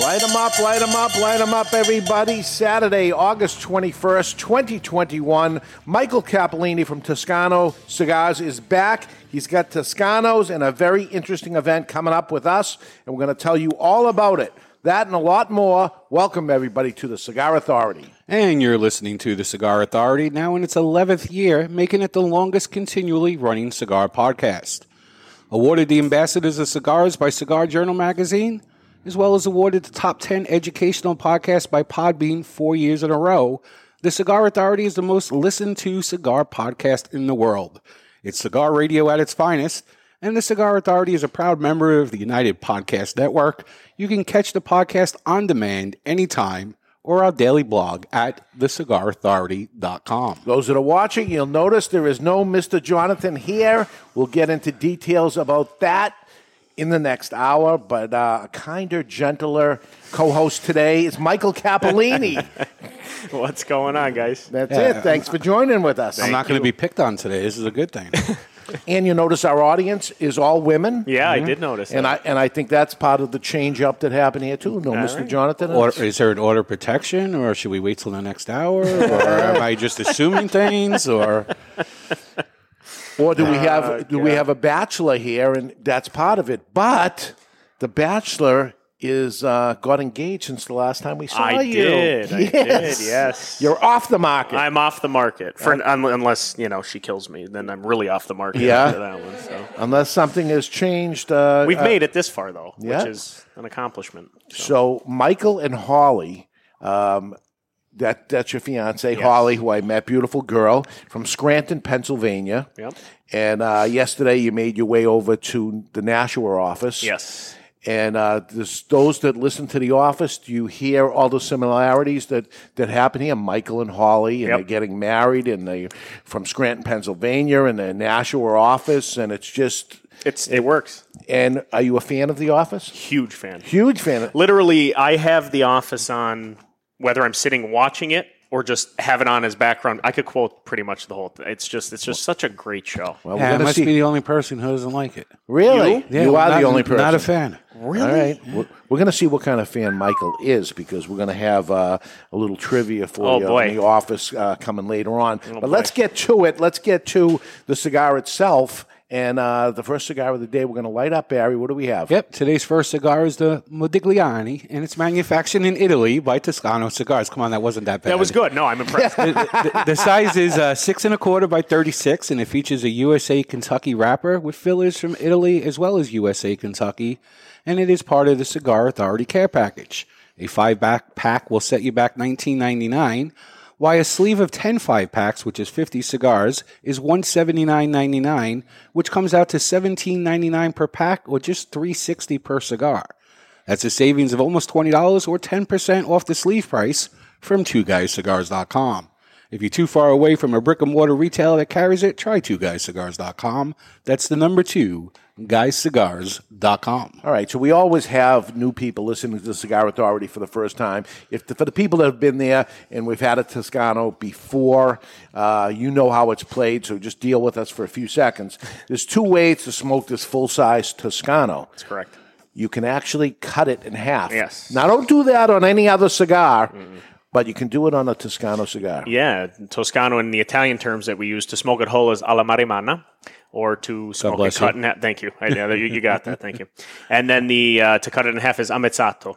Light 'em up, light them up, light them up, everybody. Saturday, August 21st, 2021. Michael Capellini from Toscano Cigars is back. He's got Toscanos and a very interesting event coming up with us, and we're going to tell you all about it. That and a lot more. Welcome, everybody, to the Cigar Authority. And you're listening to the Cigar Authority now in its 11th year, making it the longest continually running cigar podcast. Awarded the Ambassadors of Cigars by Cigar Journal magazine, as well as awarded the top 10 educational podcast by Podbean four years in a row, the Cigar Authority is the most listened to cigar podcast in the world. It's cigar radio at its finest, and the Cigar Authority is a proud member of the United Podcast Network. You can catch the podcast on demand anytime or our daily blog at thecigarauthority.com. Those that are watching, you'll notice there is no Mr. Jonathan here. We'll get into details about that in the next hour, but uh, a kinder, gentler co host today is Michael Capellini. What's going on, guys? That's it. Thanks for joining with us. I'm not going to be picked on today. This is a good thing. And you notice our audience is all women. Yeah, I did notice And I and I think that's part of the change up that happened here too. No, Mr. right. Jonathan. Or is there an order protection, or should we wait till the next hour, or am I just assuming things, or Or do we have do we have a bachelor here, and that's part of it. But the bachelor is uh, got engaged since the last time we saw I you. did. I did. Yes. You're off the market. I'm off the market for un- unless you know she kills me. Then I'm really off the market Yeah. after that one. So Unless something has changed. Uh, we've uh, made it this far though, yeah. which is an accomplishment. So Michael and Holly, um, that that's your fiance Holly, who I met, beautiful girl from Scranton, Pennsylvania. Yep. And uh, yesterday you made your way over to the Nashua office. Yes. And uh, this, those that listen to the office, do you hear all the similarities that, that happen here? Michael and Holly, and Yep. they're getting married, and they from Scranton, Pennsylvania, and the Nashua office, and it's just. It's it works. And are you a fan of the office? Huge fan. Huge fan. Literally, I have the office on whether I'm sitting watching it or just have it on as background. I could quote pretty much the whole thing. It's just it's just such a great show. well, yeah, I gonna must see- be the only person who doesn't like it. Really? You, Yeah, are not- the only person. Not a fan. Really? All right. We're, we're going to see what kind of fan Michael is because we're going to have uh, a little trivia for Oh, you boy. in the office uh, coming later on. but boy. let's get to it. Let's get to the cigar itself. And uh, the first cigar of the day we're going to light up, Barry. What do we have? Yep, today's first cigar is the Modigliani, and it's manufactured in Italy by Toscano Cigars. Come on, that wasn't that bad. That was good. No, I'm impressed. the, the size is uh, six and a quarter by 36, and it features a USA Kentucky wrapper with fillers from Italy as well as USA Kentucky, and it is part of the Cigar Authority care package. A five back pack will set you back 19.99, while a sleeve of 10 five packs, which is 50 cigars, is 179.99, which comes out to 17.99 per pack or just 360 per cigar. That's a savings of almost $20 or 10% off the sleeve price from twoguyscigars.com. If you're too far away from a brick and mortar retailer that carries it, try twoguyscigars.com. That's the number two, guyscigars.com. All right, so we always have new people listening to the Cigar Authority for the first time. If the, for the people that have been there and we've had a Toscano before, uh, you know how it's played. So just deal with us for a few seconds. There's two ways to smoke this full size Toscano. That's correct. You can actually cut it in half. Yes. Now don't do that on any other cigar, but you can do it on a Toscano cigar. Yeah, Toscano in the Italian terms that we use to smoke it whole is alla maremmana, or to smoke it cut you. in half. Thank you. I, you, you got that. Thank you. And then the uh, to cut it in half is ammezzato.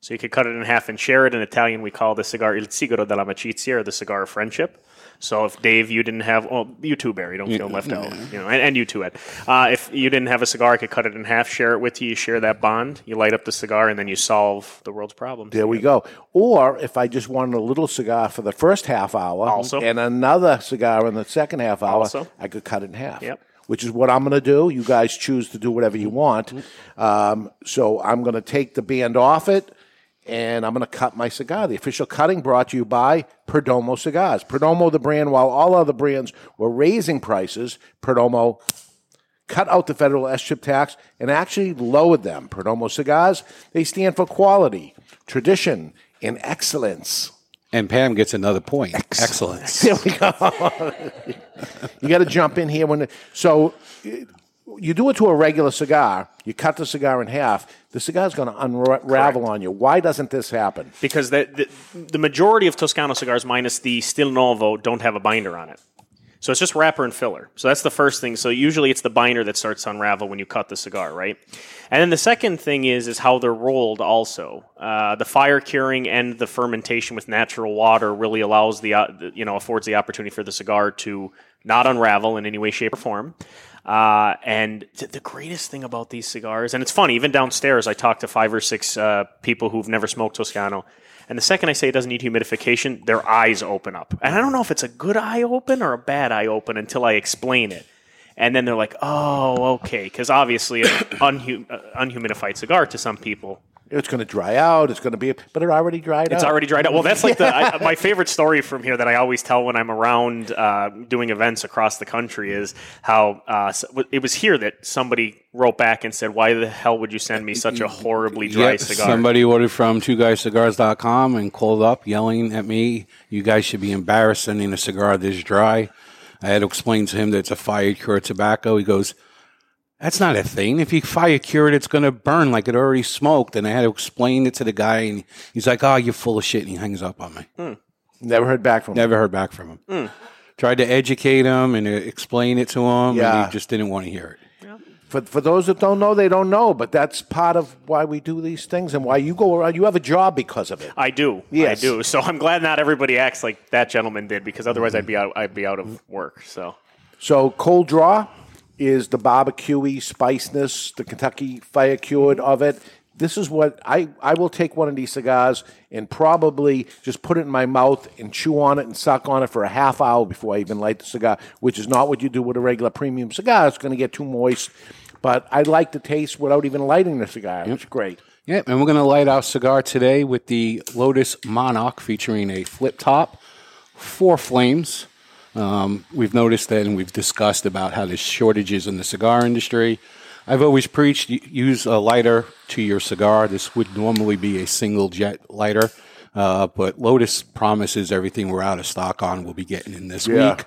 So you could cut it in half and share it. In Italian, we call the cigar il sigaro dell'amicizia, or the cigar of friendship. So if Dave, you didn't have, well, you too, Barry, don't feel left out, you know, and, and you too, Ed. Uh, if you didn't have a cigar, I could cut it in half, share it with you, you share that bond, you light up the cigar, and then you solve the world's problems. There we go. Or if I just wanted a little cigar for the first half hour Also. and another cigar in the second half hour, Also. I could cut it in half. Yep. Which is what I'm going to do. You guys choose to do whatever you want. Mm-hmm. Um, so I'm going to take the band off it and I'm going to cut my cigar. The official cutting brought to you by Perdomo Cigars. Perdomo, the brand, while all other brands were raising prices, Perdomo cut out the federal S chip tax and actually lowered them. Perdomo Cigars, they stand for quality, tradition, and excellence. And Pam gets another point. Excellence. There we go. you got to jump in here when. The, so you do it to a regular cigar. You cut the cigar in half. The cigar's going to unravel on you. Why doesn't this happen? Because the, the, the majority of Toscano cigars, minus the Stil Novo, don't have a binder on it. So it's just wrapper and filler. So that's the first thing. So usually it's the binder that starts to unravel when you cut the cigar, right? And then the second thing is is how they're rolled. Also, uh, the fire curing and the fermentation with natural water really allows the uh, the- you know affords the opportunity for the cigar to not unravel in any way, shape, or form. Uh, and th- the greatest thing about these cigars, and it's funny, even downstairs, I talked to five or six uh, people who've never smoked Toscano. And the second I say it doesn't need humidification, their eyes open up. And I don't know if it's a good eye open or a bad eye open until I explain it. And then they're like, oh, okay. Because obviously, an unhu- uh, unhumidified cigar to some people It's going to dry out. It's going to be, but it already dried out. it's already dried out. Well, that's like the I, my favorite story from here that I always tell when I'm around uh, doing events across the country is how uh, it was here that somebody wrote back and said, "Why the hell would you send me such a horribly dry Yep, cigar?" Somebody ordered from twoguyscigars.com and called up yelling at me, you guys should be embarrassed sending a cigar this dry. I had to explain to him that it's a fire cured tobacco. He goes, that's not a thing. If you fire cure it, it's going to burn like it already smoked. And I had to explain it to the guy, and he's like, oh, you're full of shit. And he hangs up on me. Never heard back from him. Never heard back from him. Tried to educate him and uh, explain it to him, Yeah. and he just didn't want to hear it. For, for those that don't know, they don't know, but that's part of why we do these things and why you go around. You have a job because of it. I do, Yes. I do. So I'm glad not everybody acts like that gentleman did, because otherwise I'd be out. I'd be out of work. So So cold draw is the barbecuey spiciness, the Kentucky fire cured of it. This is what I, I will take one of these cigars and probably just put it in my mouth and chew on it and suck on it for a half hour before I even light the cigar, which is not what you do with a regular premium cigar. It's going to get too moist. But I like the taste without even lighting the cigar. It's great. Yep, and we're going to light our cigar today with the Lotus Monarch featuring a flip top, four flames. Um, we've noticed that and we've discussed about how there's shortages in the cigar industry. I've always preached use a lighter to your cigar. This would normally be a single jet lighter, uh, but Lotus promises everything we're out of stock on we'll be getting in this Yeah. week.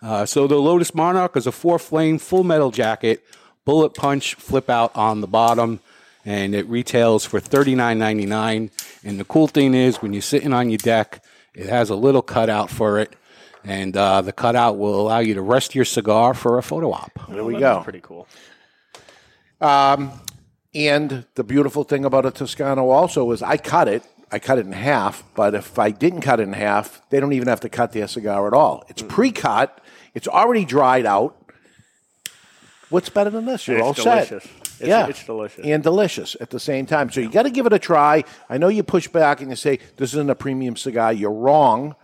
Uh, so the Lotus Monarch is a four flame full metal jacket, bullet punch flip out on the bottom, and it retails for thirty nine ninety nine. And the cool thing is when you're sitting on your deck, it has a little cutout for it, and uh, the cutout will allow you to rest your cigar for a photo op. There we go. pretty cool. And the beautiful thing about a Toscano also is I cut it. I cut it in half, but if I didn't cut it in half, they don't even have to cut the cigar at all. It's pre-cut. It's already dried out. What's better than this? You're And all it's set. It's- yeah, it's delicious. and delicious at the same time. So you got to give it a try. I know you push back and you say this isn't a premium cigar. You're wrong.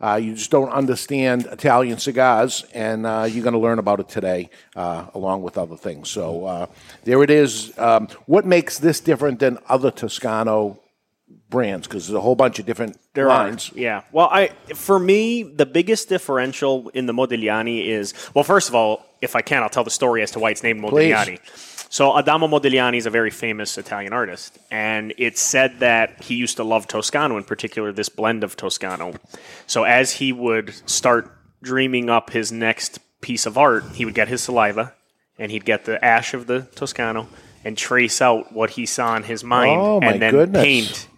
Uh, you just don't understand Italian cigars, and uh, you're going to learn about it today, uh, along with other things. So uh, there it is. Um, what makes this different than other Toscano brands? Because there's a whole bunch of different There lines. are. Yeah. Well, I for me, the biggest differential in the Modigliani is well, first of all, if I can, I'll tell the story as to why it's named Please. So Amedeo Modigliani is a very famous Italian artist, and it's said that he used to love Toscano, in particular this blend of Toscano. So as he would start dreaming up his next piece of art, he would get his saliva and he'd get the ash of the Toscano and trace out what he saw in his mind, Oh, my and then goodness. paint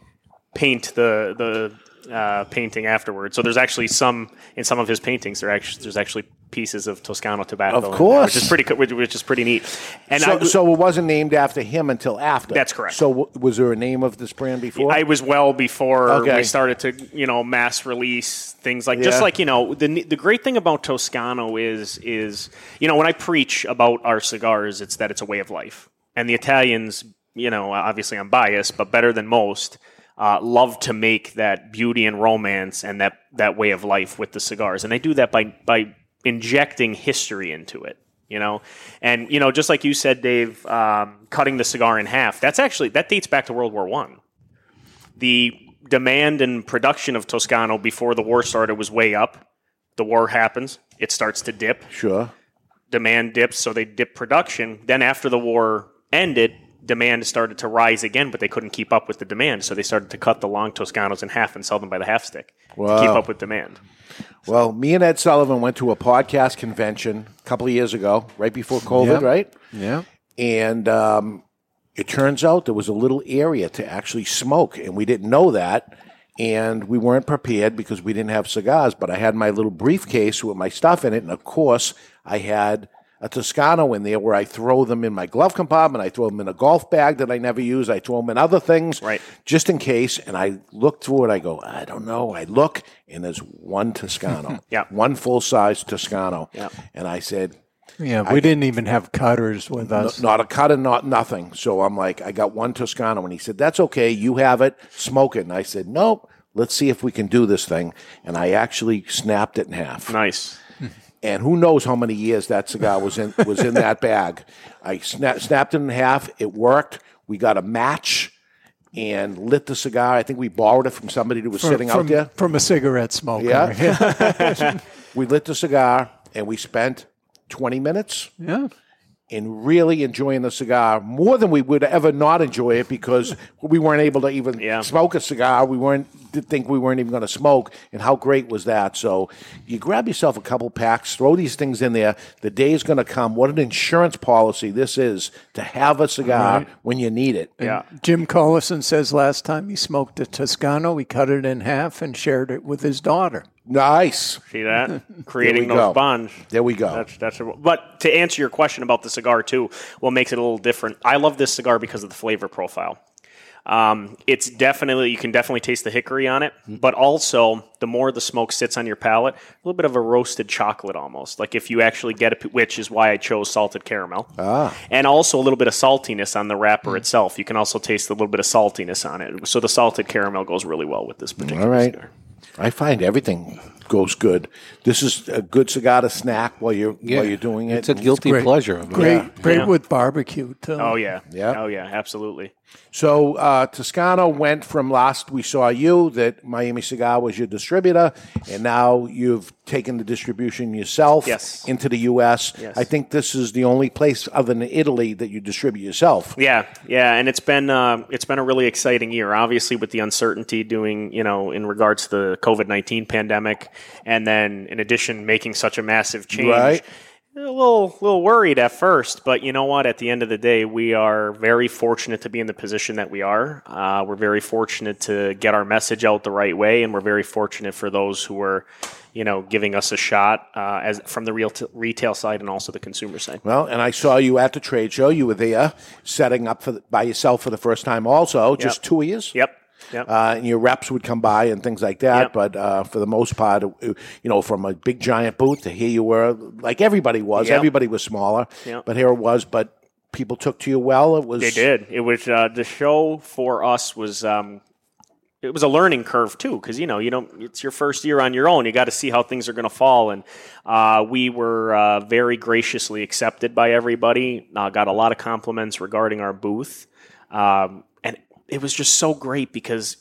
paint the the uh, painting afterwards. So there's actually some in some of his paintings. There actually there's actually pieces of Toscano tobacco, Of in there, course. which is pretty which, which is pretty neat. And So, I, so it wasn't named after him until after. That's correct. So w- was there a name of this brand before? I was well before Okay. we started to, you know, mass release things like just like you know the the great thing about Toscano is is you know when I preach about our cigars, it's that it's a way of life, and the Italians, you know, obviously I'm biased, but better than most. Uh, love to make that beauty and romance and that, that way of life with the cigars, and they do that by by injecting history into it you know? And you know just like you said dave um, cutting the cigar in half that's actually that dates back to world war one. The demand and production of toscano before the war started was way up. The war happens it starts to dip. Sure. demand dips so they dip production. Then after the war ended demand started to rise again but they couldn't keep up with the demand so they started to cut the long toscanos in half and sell them by the half stick to keep up with demand Well, me and Ed Sullivan went to a podcast convention a couple of years ago, right before COVID, Yep. right? Yeah. And um, it turns out there was a little area to actually smoke, and we didn't know that. And we weren't prepared because we didn't have cigars. But I had my little briefcase with my stuff in it, and of course, I had a Toscano in there where I throw them in my glove compartment. I throw them in a golf bag that I never use. I throw them in other things, Right. just in case. And I look through it. I go, I don't know. I look, and there's one Toscano, Yeah. one full size Toscano. Yeah. And I said, Yeah, we didn't even have cutters with us. not a cutter, not nothing. So I'm like, I got one Toscano. And he said, That's okay. You have it. Smoke it. And I said, Nope. Let's see if we can do this thing. And I actually snapped it in half. nice And who knows how many years that cigar was in was in that bag. I sna- snapped it in half. It worked. We got a match and lit the cigar. I think we borrowed it from somebody who was From- sitting from, out there. from a cigarette smoker. Yeah. We lit the cigar and we spent 20 minutes yeah. And really enjoying the cigar more than we would ever not enjoy it because we weren't able to even Yeah. smoke a cigar. We weren't did think we weren't even going to smoke, and how great was that? So you grab yourself a couple packs, throw these things in there. The day is going to come. What an insurance policy this is to have a cigar when you need it. yeah Jim Collison says last time he smoked a Toscano, he cut it in half and shared it with his daughter. Nice. See that? Creating those go. bonds. There we go. That's that's. A, but to answer your question about the cigar too, what makes it a little different? I love this cigar because of the flavor profile. Um, it's definitely you can definitely taste the hickory on it, but also the more the smoke sits on your palate, a little bit of a roasted chocolate almost. Like if you actually get it, which is why I chose salted caramel, ah. and also a little bit of saltiness on the wrapper itself. You can also taste a little bit of saltiness on it. So the salted caramel goes really well with this particular All right. cigar. I find everything goes good. This is a good cigar to snack while you're while you're doing it. It's a guilty great. pleasure. Of Great, Yeah. great Yeah. with barbecue too. Oh yeah, Yeah. oh yeah, absolutely. So uh, Toscano went from last we saw you that Miami Cigar was your distributor, and now you've taken the distribution yourself Yes. into the U.S. Yes. I think this is the only place other than Italy that you distribute yourself. Yeah, yeah, and it's been uh, it's been a really exciting year. Obviously, with the uncertainty doing you know in regards to the COVID nineteen pandemic, and then in addition making such a massive change. Right. A little, little worried at first, but you know what? At the end of the day, we are very fortunate to be in the position that we are. Uh, we're very fortunate to get our message out the right way, and we're very fortunate for those who are, you know, giving us a shot uh, as from the real t- retail side and also the consumer side. Well, and I saw you at the trade show. You were there setting up for the, by yourself for the first time, also just Yep. two years. Yep. Yep. Uh, and your reps would come by and things like that. Yep. But uh, for the most part, you know, from a big giant booth to here you were, like everybody was. Yep. Everybody was smaller, but here it was. But people took to you well. It was They did. It was uh, the show for us was um, it was a learning curve too because you know you don't it's your first year on your own. You got to see how things are going to fall, and uh, we were uh, very graciously accepted by everybody. Uh, got a lot of compliments regarding our booth, um, it was just so great because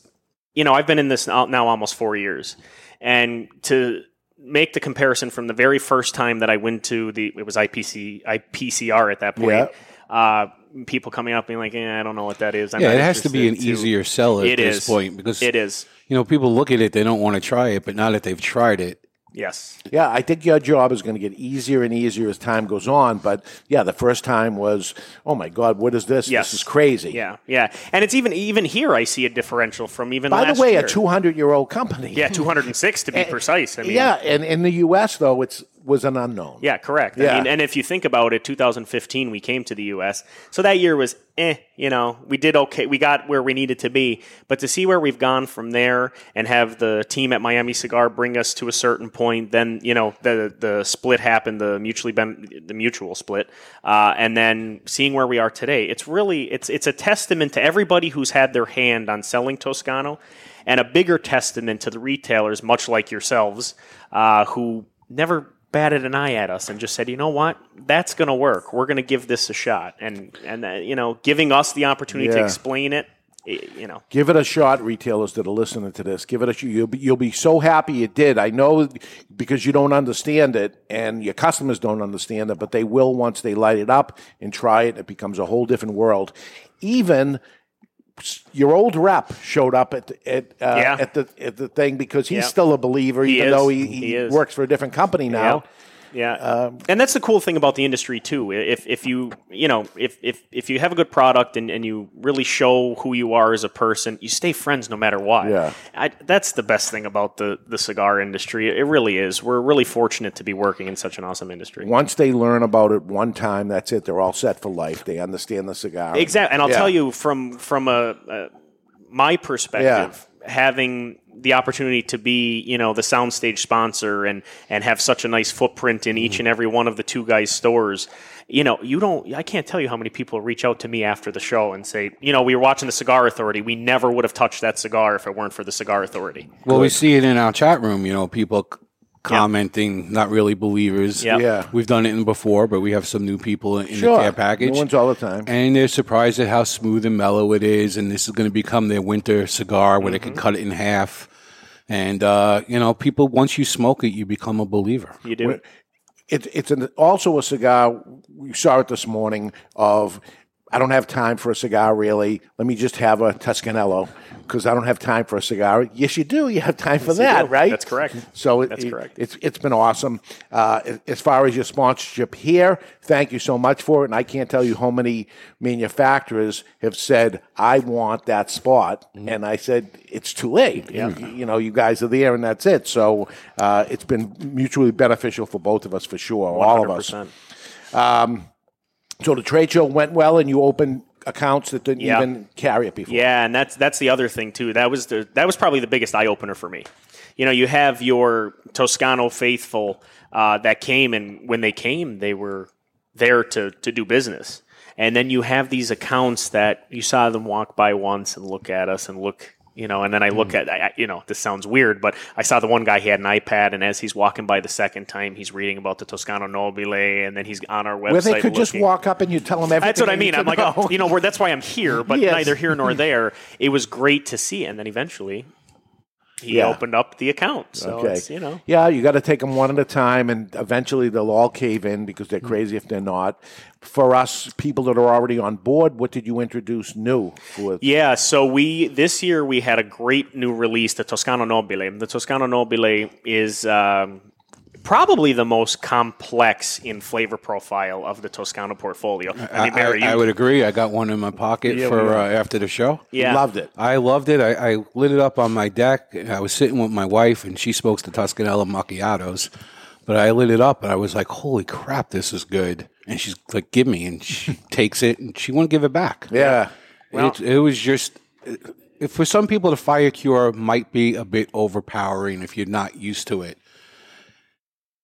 you know I've been in this now, almost four years, and to make the comparison from the very first time that I went to the it was IPC IPCPR at that point. Yeah. Uh, people coming up being like, eh, I don't know what that is. I'm Yeah, it has to be an to- easier sell at It this is. point because It is. You know, people look at it, they don't want to try it, but now that they've tried it, Yes. Yeah, I think your job is going to get easier and easier as time goes on. But yeah, the first time was, oh my God, what is this? Yes. This is crazy. Yeah, yeah, and it's even even here. I see a differential from even. By the way, year. a 200 year old company. Yeah, two hundred and six to be precise. I mean, yeah, and in the U.S., though, it's was an unknown. Yeah, correct. Yeah. I mean, and if you think about it, 2015 we came to the U.S. So that year was eh. You know, we did okay. We got where we needed to be, but to see where we've gone from there and have the team at Miami Cigar bring us to a certain point, then you know the the split happened, the mutually ben, the mutual split, uh, and then seeing where we are today, it's really it's it's a testament to everybody who's had their hand on selling Toscano. And a bigger testament to the retailers, much like yourselves, uh, who never batted an eye at us and just said, you know what, that's going to work. We're going to give this a shot, and and uh, you know, giving us the opportunity to explain it, you know, Give it a shot, retailers that are listening to this. Give it a shot. You'll be, you'll be so happy you did. I know because you don't understand it and your customers don't understand it, but they will once they light it up and try it. It becomes a whole different world. Even your old rep showed up at at uh, Yeah. at the at the thing because he's Yeah. still a believer, He even is. though he, He he, works for a different company now. Yeah. Yeah. and that's the cool thing about the industry too. If if you you know if if if you have a good product and, and you really show who you are as a person, you stay friends no matter what. Yeah. I, that's the best thing about the the cigar industry. It really is. We're really fortunate to be working in such an awesome industry. Once they learn about it one time, that's it. They're all set for life. They understand the cigar. Exactly, and I'll Yeah. tell you from from a, a my perspective, having the opportunity to be, you know, the soundstage sponsor and and have such a nice footprint in each and every one of the two guys' stores. You know, you don't. I can't tell you how many people reach out to me after the show and say, you know, we were watching the Cigar Authority. We never would have touched that cigar if it weren't for the Cigar Authority. Well, we see it in our chat room. You know, people c- commenting, not really believers. Yeah. Yeah. We've done it in before, but we have some new people in Sure. the care package. New ones all the time. And they're surprised at how smooth and mellow it is. And this is going to become their winter cigar where they Mm-hmm. can cut it in half. And, uh, you know, people, once you smoke it, you become a believer. You do. It, it's an, also a cigar. We saw it this morning. Of I don't have time for a cigar. Really, let me just have a Toscanello because I don't have time for a cigar. Yes, you do. You have time for that, right? That's correct. So it, That's it- correct. It's it's been awesome. Uh, as far as your sponsorship here, thank you so much for it. And I can't tell you how many manufacturers have said, "I want that spot," Mm-hmm. and I said, "It's too late. You, you know, you guys are there, and that's it." So uh, it's been mutually beneficial for both of us, for sure, all of us. 100%. So the trade show went well, and you opened accounts that didn't Yeah. even carry it before. Yeah, and that's that's the other thing too. That was the that was probably the biggest eye opener for me. You know, you have your Toscano faithful uh, that came, and when they came, they were there to to do business. And then you have these accounts that you saw them walk by once and look at us and look, you know, and then I look Hmm. at, I, you know, this sounds weird, but I saw the one guy, he had an iPad, and as he's walking by the second time, he's reading about the Toscano Nobile, and then he's on our website. Where they could just walk up and you tell them everything. That's what I mean. I'm to like, oh, you know, we're, that's why I'm here, but Yes. neither here nor there. It was great to see, and then eventually he Yeah. opened up the account. So Okay. it's, you know, Yeah, you got to take them one at a time, and eventually they'll all cave in because Mm. they're crazy if they're not. For us, people that are already on board, what did you introduce new? For, yeah. So we this year we had a great new release, the Toscano Nobile. The Toscano Nobile is. Um, Probably the most complex in flavor profile of the Toscano portfolio. I mean, Barry, I, you, I would agree. I got one in my pocket Yeah, for uh, after the show. yeah, Loved it. I loved it. I, I lit it up on my deck. I was sitting with my wife, and she smokes the Toscanello macchiatos. But I lit it up, and I was like, "Holy crap, this is good!" And she's like, "Give me," and she takes it, and she won't give it back. yeah. it, it was just if for some people, the fire cure might be a bit overpowering if you're not used to it.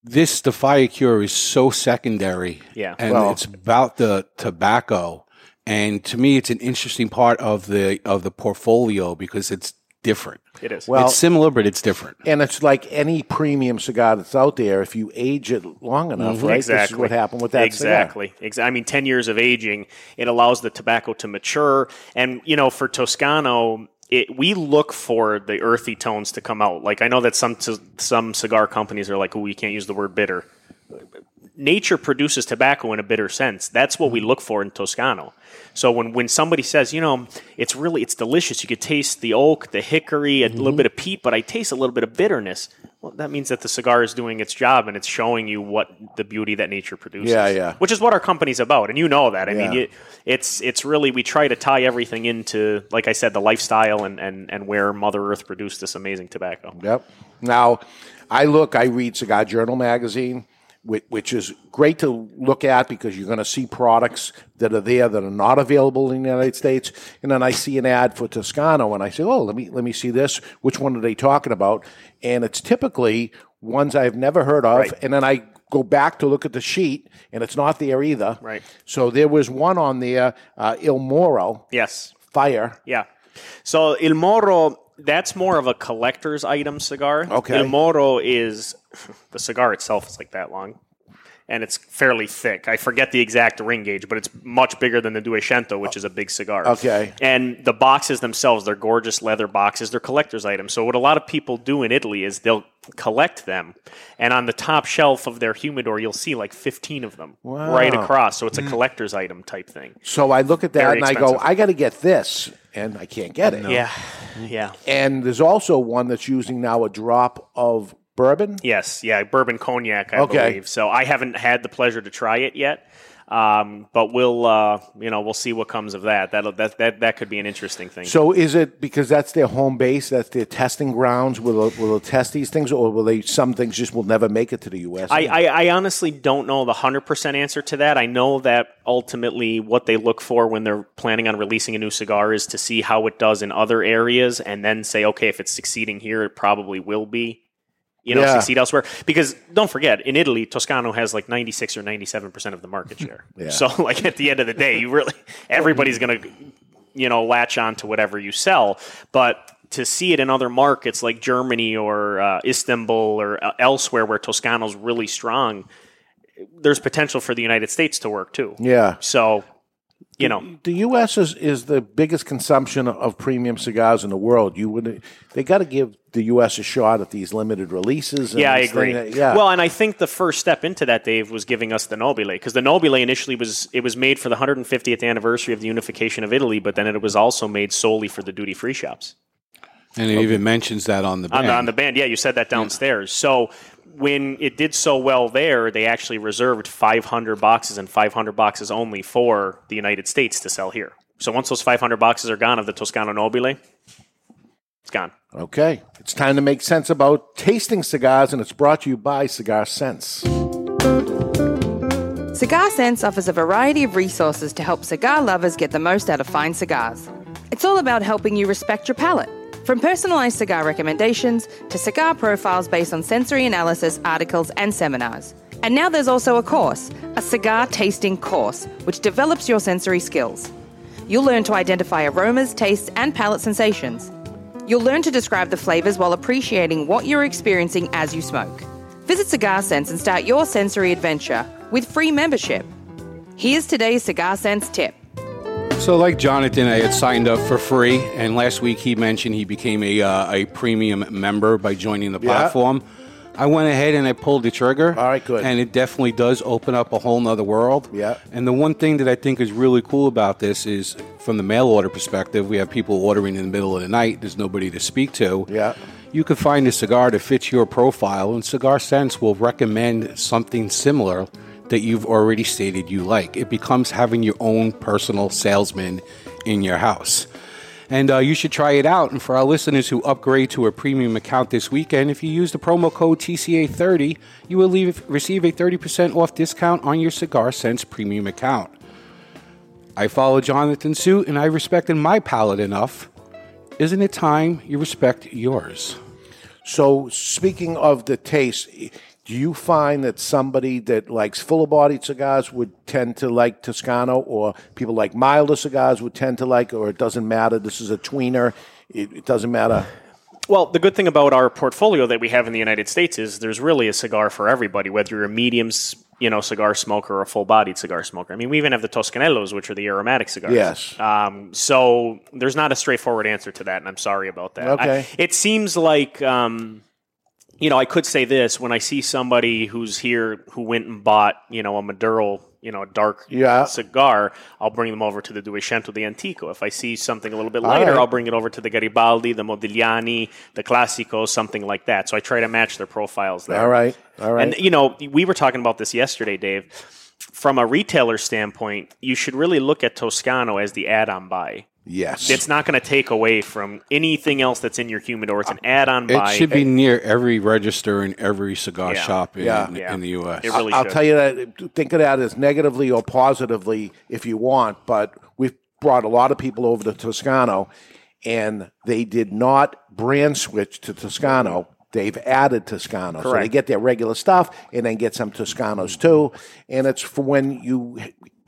This the fire cure is so secondary, Yeah. and Well- it's about the tobacco. And to me, it's an interesting part of the of the portfolio because it's different. it is. Well- it's similar, but it's different. And it's like any premium cigar that's out there. If you age it long enough, mm-hmm. right? Exactly. This is what happened with that cigar. exactly. I mean, ten years of aging it allows the tobacco to mature, and you know, for Toscano, it, we look for the earthy tones to come out. Like I know that some some cigar companies are like, "Oh, you can't use the word bitter." Nature produces tobacco in a bitter sense. That's what we look for in Toscano. So when, when somebody says, you know, it's really it's delicious, you could taste the oak, the hickory, a Mm-hmm. little bit of peat, but I taste a little bit of bitterness. Well, that means that the cigar is doing its job and it's showing you what the beauty that nature produces. Yeah, yeah. Which is what our company's about, and you know that. I mean, Yeah. you, it's it's really we try to tie everything into, like I said, the lifestyle and and and where Mother Earth produced this amazing tobacco. Yep. Now, I look, I read Cigar Journal magazine, which, which is great to look at because you're going to see products that are there that are not available in the United States. And then I see an ad for Toscano, and I say, "Oh, let me let me see this. Which one are they talking about?" And it's typically ones I've never heard of, Right. and then I go back to look at the sheet, and it's not there either. Right. So there was one on there, uh, Il Moro Yes. Fire. Yeah. So Il Moro, that's more of a collector's item cigar. Okay. Il Moro is the cigar itself is like that long. And it's fairly thick. I forget the exact ring gauge, but it's much bigger than the Duecento, which is a big cigar. Okay. And the boxes themselves, they're gorgeous leather boxes. They're collector's items. So what a lot of people do in Italy is they'll collect them, and on the top shelf of their humidor, you'll see like 15 of them right across. So it's a hmm. collector's item type thing. So I look at that Very and I go. I got to get this, and I can't get it. Yeah. Yeah. And there's also one that's using now a drop of bourbon. Yes, yeah, bourbon cognac, I Okay. believe. So I haven't had the pleasure to try it yet, um, but we'll, uh, you know, we'll see what comes of that. That'll, that that that could be an interesting thing. So is it because that's their home base, that's their testing grounds? Will they, will they test these things, or will they? Some things just will never make it to the U.S. I, I, I honestly don't know the hundred percent answer to that. I know that ultimately what they look for when they're planning on releasing a new cigar is to see how it does in other areas, and then say, okay, if it's succeeding here, it probably will be. You know, Yeah. succeed elsewhere. Because don't forget, in Italy, Toscano has like ninety six or ninety seven percent of the market share. So, like at the end of the day, you really everybody's going to, you know, latch on to whatever you sell. But to see it in other markets like Germany or uh, Istanbul or uh, elsewhere where Toscano's really strong, there's potential for the United States to work too. yeah. So, you know, The U.S. is, is the biggest consumption of premium cigars in the world. You would they got to give the U.S. a shot at these limited releases. And yeah, I agree. that- yeah. Well, and I think the first step into that, Dave, was giving us the Nobile because the Nobile initially was it was made for the 150th anniversary of the unification of Italy, but then it was also made solely for the duty free shops. And it even mentions that on the on band. the, on the band. Yeah, you said that downstairs. So when it did so well there, they actually reserved 500 boxes and 500 boxes only for the United States to sell here. So once those 500 boxes are gone of the Toscano Nobile, it's gone. okay, it's time to make sense about tasting cigars, and it's brought to you by Cigar Sense. Cigar Sense offers a variety of resources to help cigar lovers get the most out of fine cigars. It's all about helping you respect your palate. From personalized cigar recommendations to cigar profiles based on sensory analysis, articles, and seminars. And now there's also a course, a cigar tasting course, which develops your sensory skills. You'll learn to identify aromas, tastes, and palate sensations. You'll learn to describe the flavors while appreciating what you're experiencing as you smoke. Visit Cigar Sense and start your sensory adventure with free membership. Here's today's Cigar Sense tip. So, like Jonathan, I had signed up for free, and last week he mentioned he became a uh, a premium member by joining the Yeah. platform. I went ahead and I pulled the trigger. All right, good. And it definitely does open up a whole nother world. Yeah. And the one thing that I think is really cool about this is, from the mail order perspective, we have people ordering in the middle of the night. There's nobody to speak to. Yeah. You could find a cigar that fits your profile, and Cigar Sense will recommend something similar that you've already stated you like. It becomes having your own personal salesman in your house. And uh, you should try it out. And for our listeners who upgrade to a premium account this weekend, if you use the promo code TCA30, you will leave, receive a 30% off discount on your Cigar Sense premium account. I follow Jonathan suit and I respected my palate enough. Isn't it time you respect yours? So, speaking of the taste, do you find that somebody that likes fuller bodied cigars would tend to like Toscano, or people like milder cigars would tend to like, or it doesn't matter? This is a tweener. It, it doesn't matter. Well, the good thing about our portfolio that we have in the United States is there's really a cigar for everybody, whether you're a medium you know, cigar smoker or a full-bodied cigar smoker. I mean, we even have the Toscanellos, which are the aromatic cigars. Yes. Um, so there's not a straightforward answer to that, and I'm sorry about that. Okay. I- it seems like um, you know, I could say this when I see somebody who's here who went and bought, you know, a Maduro, you know, a dark Yeah. cigar, I'll bring them over to the Duecento the Antico. If I see something a little bit lighter, right. I'll bring it over to the Garibaldi, the Modigliani, the Classico, something like that. So I try to match their profiles there. All right. All right. And you know, we were talking about this yesterday, Dave. From a retailer standpoint, you should really look at Toscano as the add-on buy. Yes. It's not going to take away from anything else that's in your humidor. It's an add-on It buy. should be near every register in every cigar Yeah. shop in, Yeah. in, Yeah. in the U.S. It really I'll should. tell you that. Think of that as negatively or positively if you want. But we've brought a lot of people over to Toscano, and they did not brand switch to Toscano. They've added Toscano, so they Correct. get their regular stuff and then get some Toscanos too. And it's for when you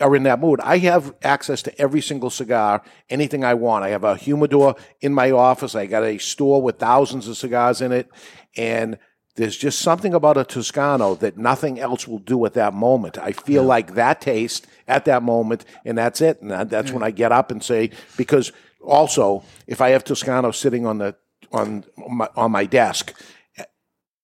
are in that mood. I have access to every single cigar, anything I want. I have a humidor in my office. I got a store with thousands of cigars in it, and there's just something about a Toscano that nothing else will do at that moment. I feel like that taste at that moment, and that's it. And that- that's when I get up and say, because also, if I have Toscano sitting on the on my, on my desk,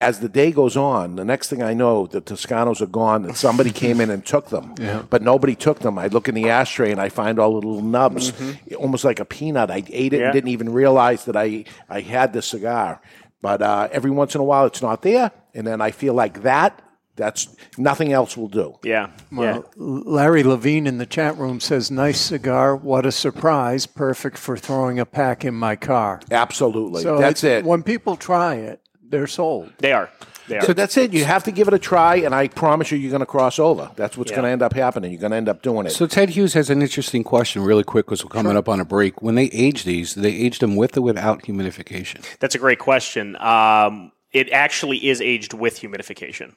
as the day goes on, the next thing I know, the Toscanos are gone, and somebody came in and took them. But nobody took them. I look in the ashtray and I find all the little nubs, almost like a peanut. I ate it Yeah. and didn't even realize that I, I had the cigar. But uh, every once in a while, it's not there, and then I feel like that. That's nothing else will do. yeah, yeah. Well, Larry Levine in the chat room says, "Nice cigar. What a surprise! Perfect for throwing a pack in my car." Absolutely, So that's it's- it. When people try it, they're sold. They are. They are. So that's it. You have to give it a try, and I promise you, you're going to cross over. That's what's Yeah. going to end up happening. You're going to end up doing it. So Ted Hughes has an interesting question, really quick, because we're coming up on a break. When they age these, do they age them with or without humidification? That's a great question. Um, it actually is aged with humidification.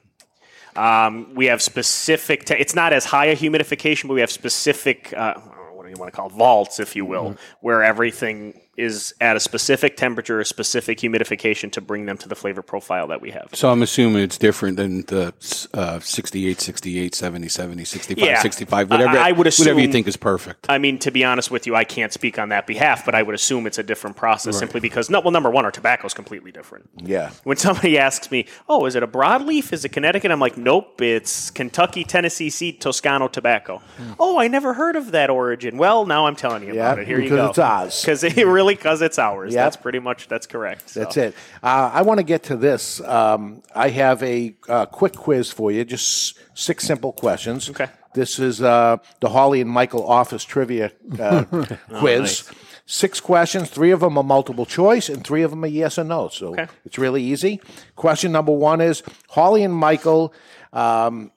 Um, we have specific. Te- it's not as high a humidification, but we have specific. Uh, what do you want to call it? vaults, if you will, where everything is at a specific temperature, a specific humidification to bring them to the flavor profile that we have. So I'm assuming it's different than the uh, 68, 68, 70, 70, 65, Yeah. 65, whatever, I- I would whatever you think is perfect. I mean, to be honest with you, I can't speak on that behalf, but I would assume it's a different process simply because, no, well, number one, our tobacco is completely different. yeah. When somebody asks me, "Oh, is it a broadleaf? Is it Connecticut?" I'm like, "Nope, it's Kentucky Tennessee seed Toscano tobacco." Oh, I never heard of that origin. Well, now I'm telling you Yeah, about it. Here you because go. it's ours. Because it really, because it's ours. Yep. That's pretty much that's correct. So. That's it. Uh, I want to get to this. Um, I have a uh, quick quiz for you, just six simple questions. Okay. This is uh, the Holly and Michael office trivia uh, quiz. Six questions. Three of them are multiple choice, and three of them are yes or no. So Okay. it's really easy. Question number one is Holly and Michael, um,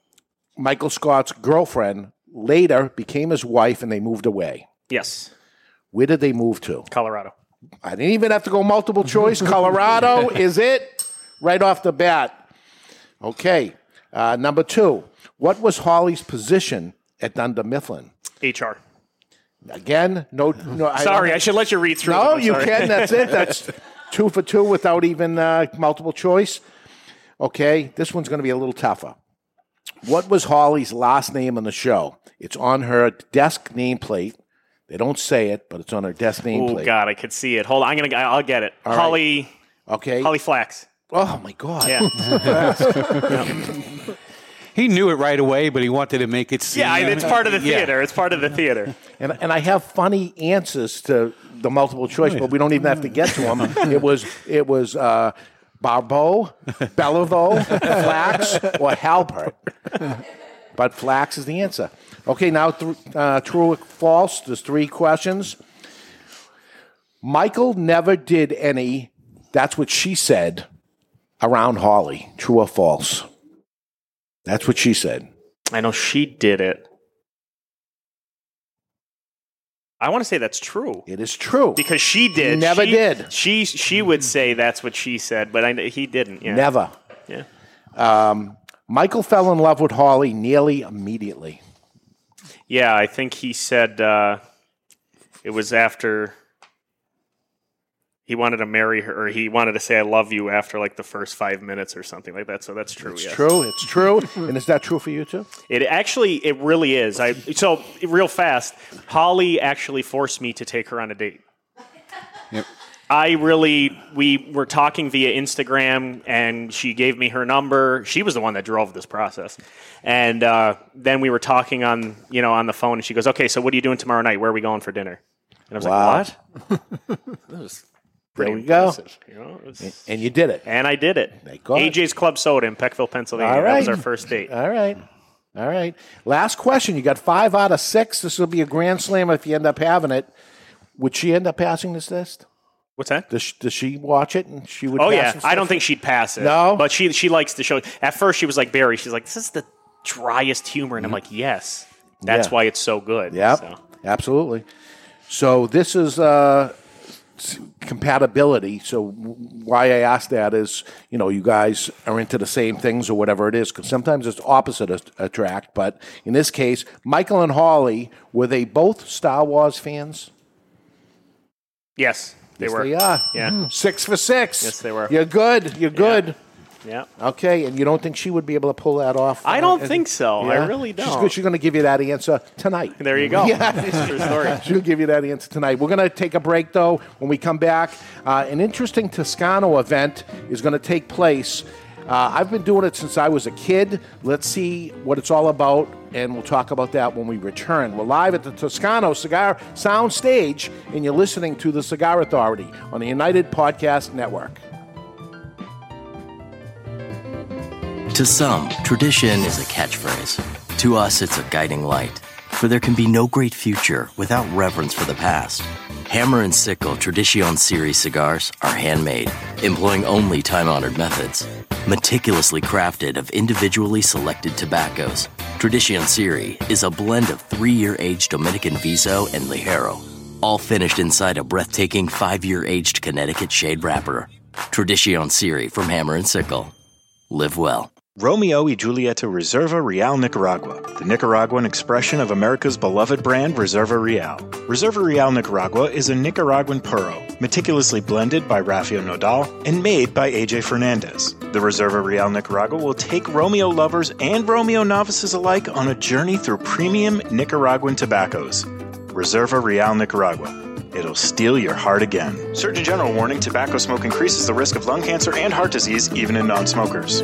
Michael Scott's girlfriend, later became his wife, and they moved away. Yes, Where did they move to? Colorado. I didn't even have to go multiple choice. Colorado is it right off the bat. Okay. Uh, number two. What was Holly's position at Dunder Mifflin? HR. Again, no. no Sorry, don't- I should let you read through. No. You can. That's it. That's two for two without even uh, multiple choice. Okay. This one's going to be a little tougher. What was Holly's last name on the show? It's on her desk nameplate. They don't say it, but it's on her desk Oh. God, I could see it. Hold on, I'm gonna. I'll get it. right. Holly. Okay. Holly Flax. Oh my God. Yeah. He knew it right away, but he wanted to make it seem. yeah, it's part of the Yeah. theater. It's part of the theater. And, and I have funny answers to the multiple choice, but we don't even have to get to them. it was it was uh, Barbeau, Bellevaux, Flax, or Halpert. But Flax is the answer. Okay, now th- uh, true or false. There's three questions. Michael never did any. That's what she said around Holly. True or false? That's what she said. I know she did it. I want to say that's true It is true. because she did. Never She- did. She she would say that's what she said, but I, he didn't. Yeah. Never. Yeah. Um, Michael fell in love with Holly nearly immediately. Yeah, I think he said uh, it was after he wanted to marry her, or he wanted to say "I love you" after like the first five minutes or something like that. So that's true. It's yes. true. It's true. and is that true for you too? It actually, it really is. I so real fast. Holly actually forced me to take her on a date. Yep. I really, we were talking via Instagram, and she gave me her number. She was the one that drove this process, and uh, then we were talking on, you know, on the phone. And she goes, "Okay, so what are you doing tomorrow night? Where are we going for dinner?" And I was Wow. like, "What?" That was There we go. You know, was- And you did it. and I did it. AJ's Club Soda in Peckville, Pennsylvania. All That was our first date. All right. All right. Last question. You got five out of six. This will be a grand slam if you end up having it. Would she end up passing this test? What's that? Does, she- does she watch it and she would? Oh pass yeah, I don't think she'd pass it. No? but she she likes the show. At first, she was like Barry. She's like, "This is the driest humor," and I'm like, "Yes, that's Yeah. why it's so good." Yep, So. absolutely. So this is uh, s- compatibility. So w- why I asked that is, you know, you guys are into the same things or whatever it is. Because sometimes it's opposite at- attract. But in this case, Michael and Holly were they both Star Wars fans? Yes, they yes, were. They are. Yeah. Six for six. Yes, they were. You're good. You're good. Yeah. Okay, and you don't think she would be able to pull that off? I uh, don't as- think so. I really don't. good. She's going to give you that answer tonight. There you go. Yeah. It's true story. She'll give you that answer tonight. We're going to take a break, though. When we come back, uh, an interesting Toscano event is going to take place. Uh, I've been doing it since I was a kid. Let's see what it's all about, and we'll talk about that when we return. We're live at the Toscano Cigar Sound Stage, and you're listening to the Cigar Authority on the United Podcast Network. To some, tradition is a catchphrase. To us, it's a guiding light. For there can be no great future without reverence for the past. Hammer and Sickle Tradition Series cigars are handmade, employing only time honored methods. Meticulously crafted of individually selected tobaccos, Tradition Series is a blend of three year aged Dominican Viso and Ligero, all finished inside a breathtaking five year aged Connecticut shade wrapper. Tradition Series from Hammer and Sickle. Live well. Romeo y Julieta Reserva Real Nicaragua, the Nicaraguan expression of America's beloved brand Reserva Real. Reserva Real Nicaragua is a Nicaraguan puro, meticulously blended by Rafael Nodal and made by AJ Fernandez. The Reserva Real Nicaragua will take Romeo lovers and Romeo novices alike on a journey through premium Nicaraguan tobaccos. Reserva Real Nicaragua. It'll steal your heart again. Surgeon General warning tobacco smoke increases the risk of lung cancer and heart disease even in non smokers.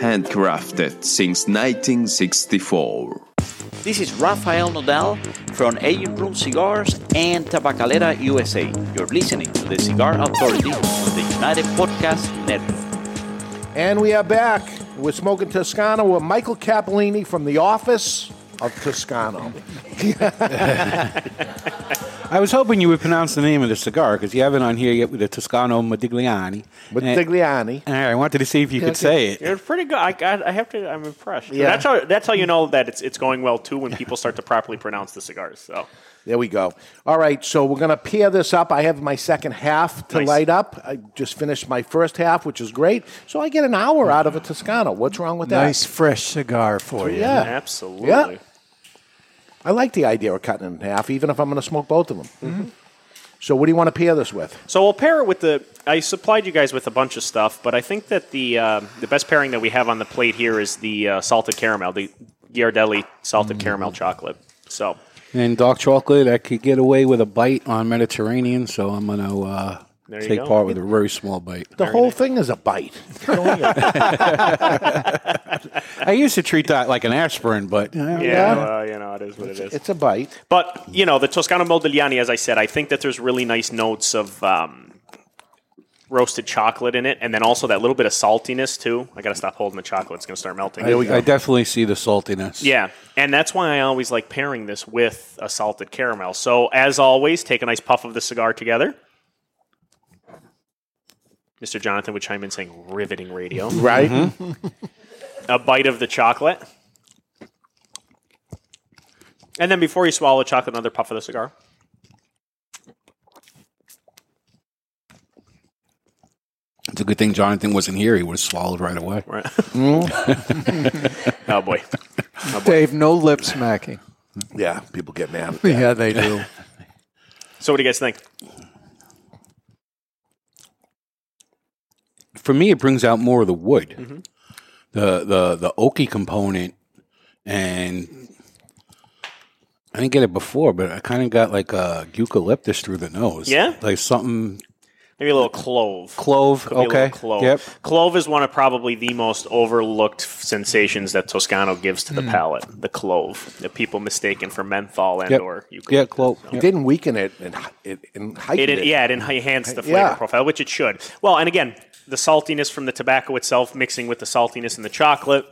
Handcrafted since 1964. This is Rafael Nodal from Aging Room Cigars and Tabacalera USA. You're listening to the Cigar Authority on the United Podcast Network. And we are back. We're smoking Toscano with Michael Capellini from the office of Toscano. I was hoping you would pronounce the name of the cigar because you haven't on here yet with the Toscano Modigliani. Modigliani. And, I wanted to see if you could say it. You're pretty good. I, I, I have to. I'm impressed. Yeah. That's how. That's how you know that it's it's going well too when people start to properly pronounce the cigars. So There we go. All right, so we're going to pair this up. I have my second half to Nice. light up. I just finished my first half, which is great. So I get an hour out of a Toscano. What's wrong with that? Nice fresh cigar for you. Yeah. absolutely. Yeah. I like the idea of cutting it in half, even if I'm going to smoke both of them. Mm-hmm. So, what do you want to pair this with? So we'll pair it with the. I supplied you guys with a bunch of stuff, but I think that the uh, the best pairing that we have on the plate here is the uh, salted caramel, the Ghirardelli salted Mm. caramel chocolate. So And dark chocolate, I could get away with a bite on Mediterranean, so I'm going to uh, There you take go. part with a very small bite. The whole thing is a bite. I used to treat that like an aspirin, but uh, yeah, well, you know, it is what it is. It's a bite. But you know, the Toscano Modigliani, as I said, I think that there's really nice notes of um, roasted chocolate in it, and then also that little bit of saltiness too. I got to stop holding the chocolate; it's going to start melting. I, I definitely see the saltiness. Yeah, and that's why I always like pairing this with a salted caramel. So, as always, take a nice puff of the cigar together. Mr. Jonathan would chime in saying riveting radio. Right. Mm-hmm. a bite of the chocolate. And then before you swallow the chocolate, another puff of the cigar. It's a good thing Jonathan wasn't here. He would have swallowed right away. Right. Mm-hmm. Oh, oh, boy. Dave, no lip smacking. Yeah, people get mad. At that. Yeah, they do. So, what do you guys think? For me, it brings out more of the wood, Mm-hmm. the the the oaky component, and I didn't get it before, but I kind of got like a eucalyptus through the nose. Yeah? like something Maybe a little clove. clove. Could be a little okay, clove. yep. Clove is one of probably the most overlooked sensations that Toscano gives to the Mm. palate. The clove that people mistaken for menthol and Yep. or Yeah, clove. It didn't weaken it and it, and heightened It, it. yeah, it enhanced the flavor Yeah. profile, which it should. Well, and again, the saltiness from the tobacco itself mixing with the saltiness in the chocolate,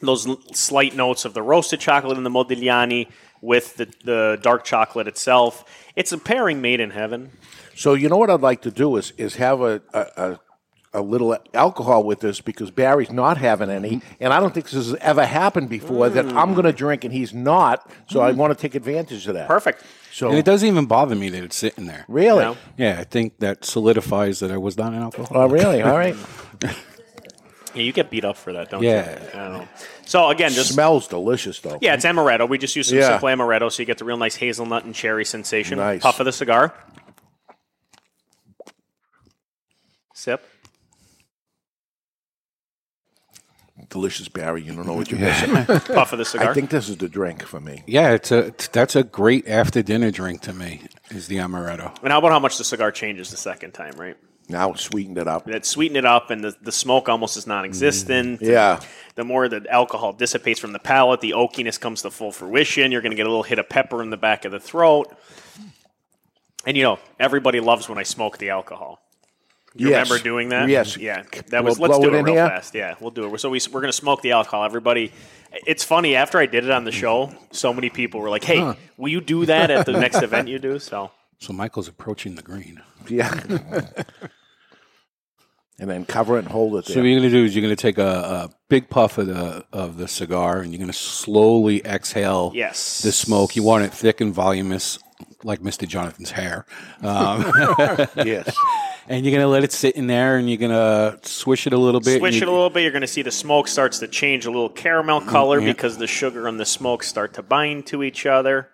those l- slight notes of the roasted chocolate in the Modigliani with the, the dark chocolate itself. It's a pairing made in heaven. So you know what I'd like to do is is have a a, a, a little alcohol with this because Barry's not having any, and I don't think this has ever happened before that I'm going to drink and he's not. So I want to take advantage of that. Perfect. So and it doesn't even bother me that it's sitting there. Really? No. Yeah, I think that solidifies that I was not an alcoholic. Oh, really? All right. Yeah, you get beat up for that, don't Yeah. you? Yeah. So again, just smells delicious though. yeah, it's amaretto. We just use some Yeah. simple amaretto, so you get the real nice hazelnut and cherry sensation. Nice. Puff of the cigar. Sip. Delicious, Barry. You don't know what you're missing. Puff of the cigar. I think this is the drink for me. Yeah, it's a it's- that's a great after dinner drink to me. Is the amaretto. And how about how much the cigar changes the second time, right? Now it's sweetened it up. That sweeten it up, and the, the smoke almost is non-existent. Mm. Yeah. The more the alcohol dissipates from the palate, the oakiness comes to full fruition. You're going to get a little hit of pepper in the back of the throat. And you know, everybody loves when I smoke the alcohol. You Yes. remember doing that? Yes. Yeah. That was. We'll let's do it it, real here? fast. Yeah, we'll do it. So we, we're going to smoke the alcohol. Everybody. It's funny. After I did it on the show, so many people were like, "Hey, Huh. will you do that at the next event you do?" So So Michael's approaching the green. Yeah. and then cover it and hold it So there. what you're going to do is you're going to take a, a big puff of the of the cigar, and you're going to slowly exhale Yes. the smoke. You want it thick and voluminous, like Mr. Jonathan's hair. Um, yes. And you're going to let it sit in there, and you're going to swish it a little bit. Swish it a little bit. You're going to see the smoke starts to change a little caramel mm-hmm, color yeah. because the sugar and the smoke start to bind to each other.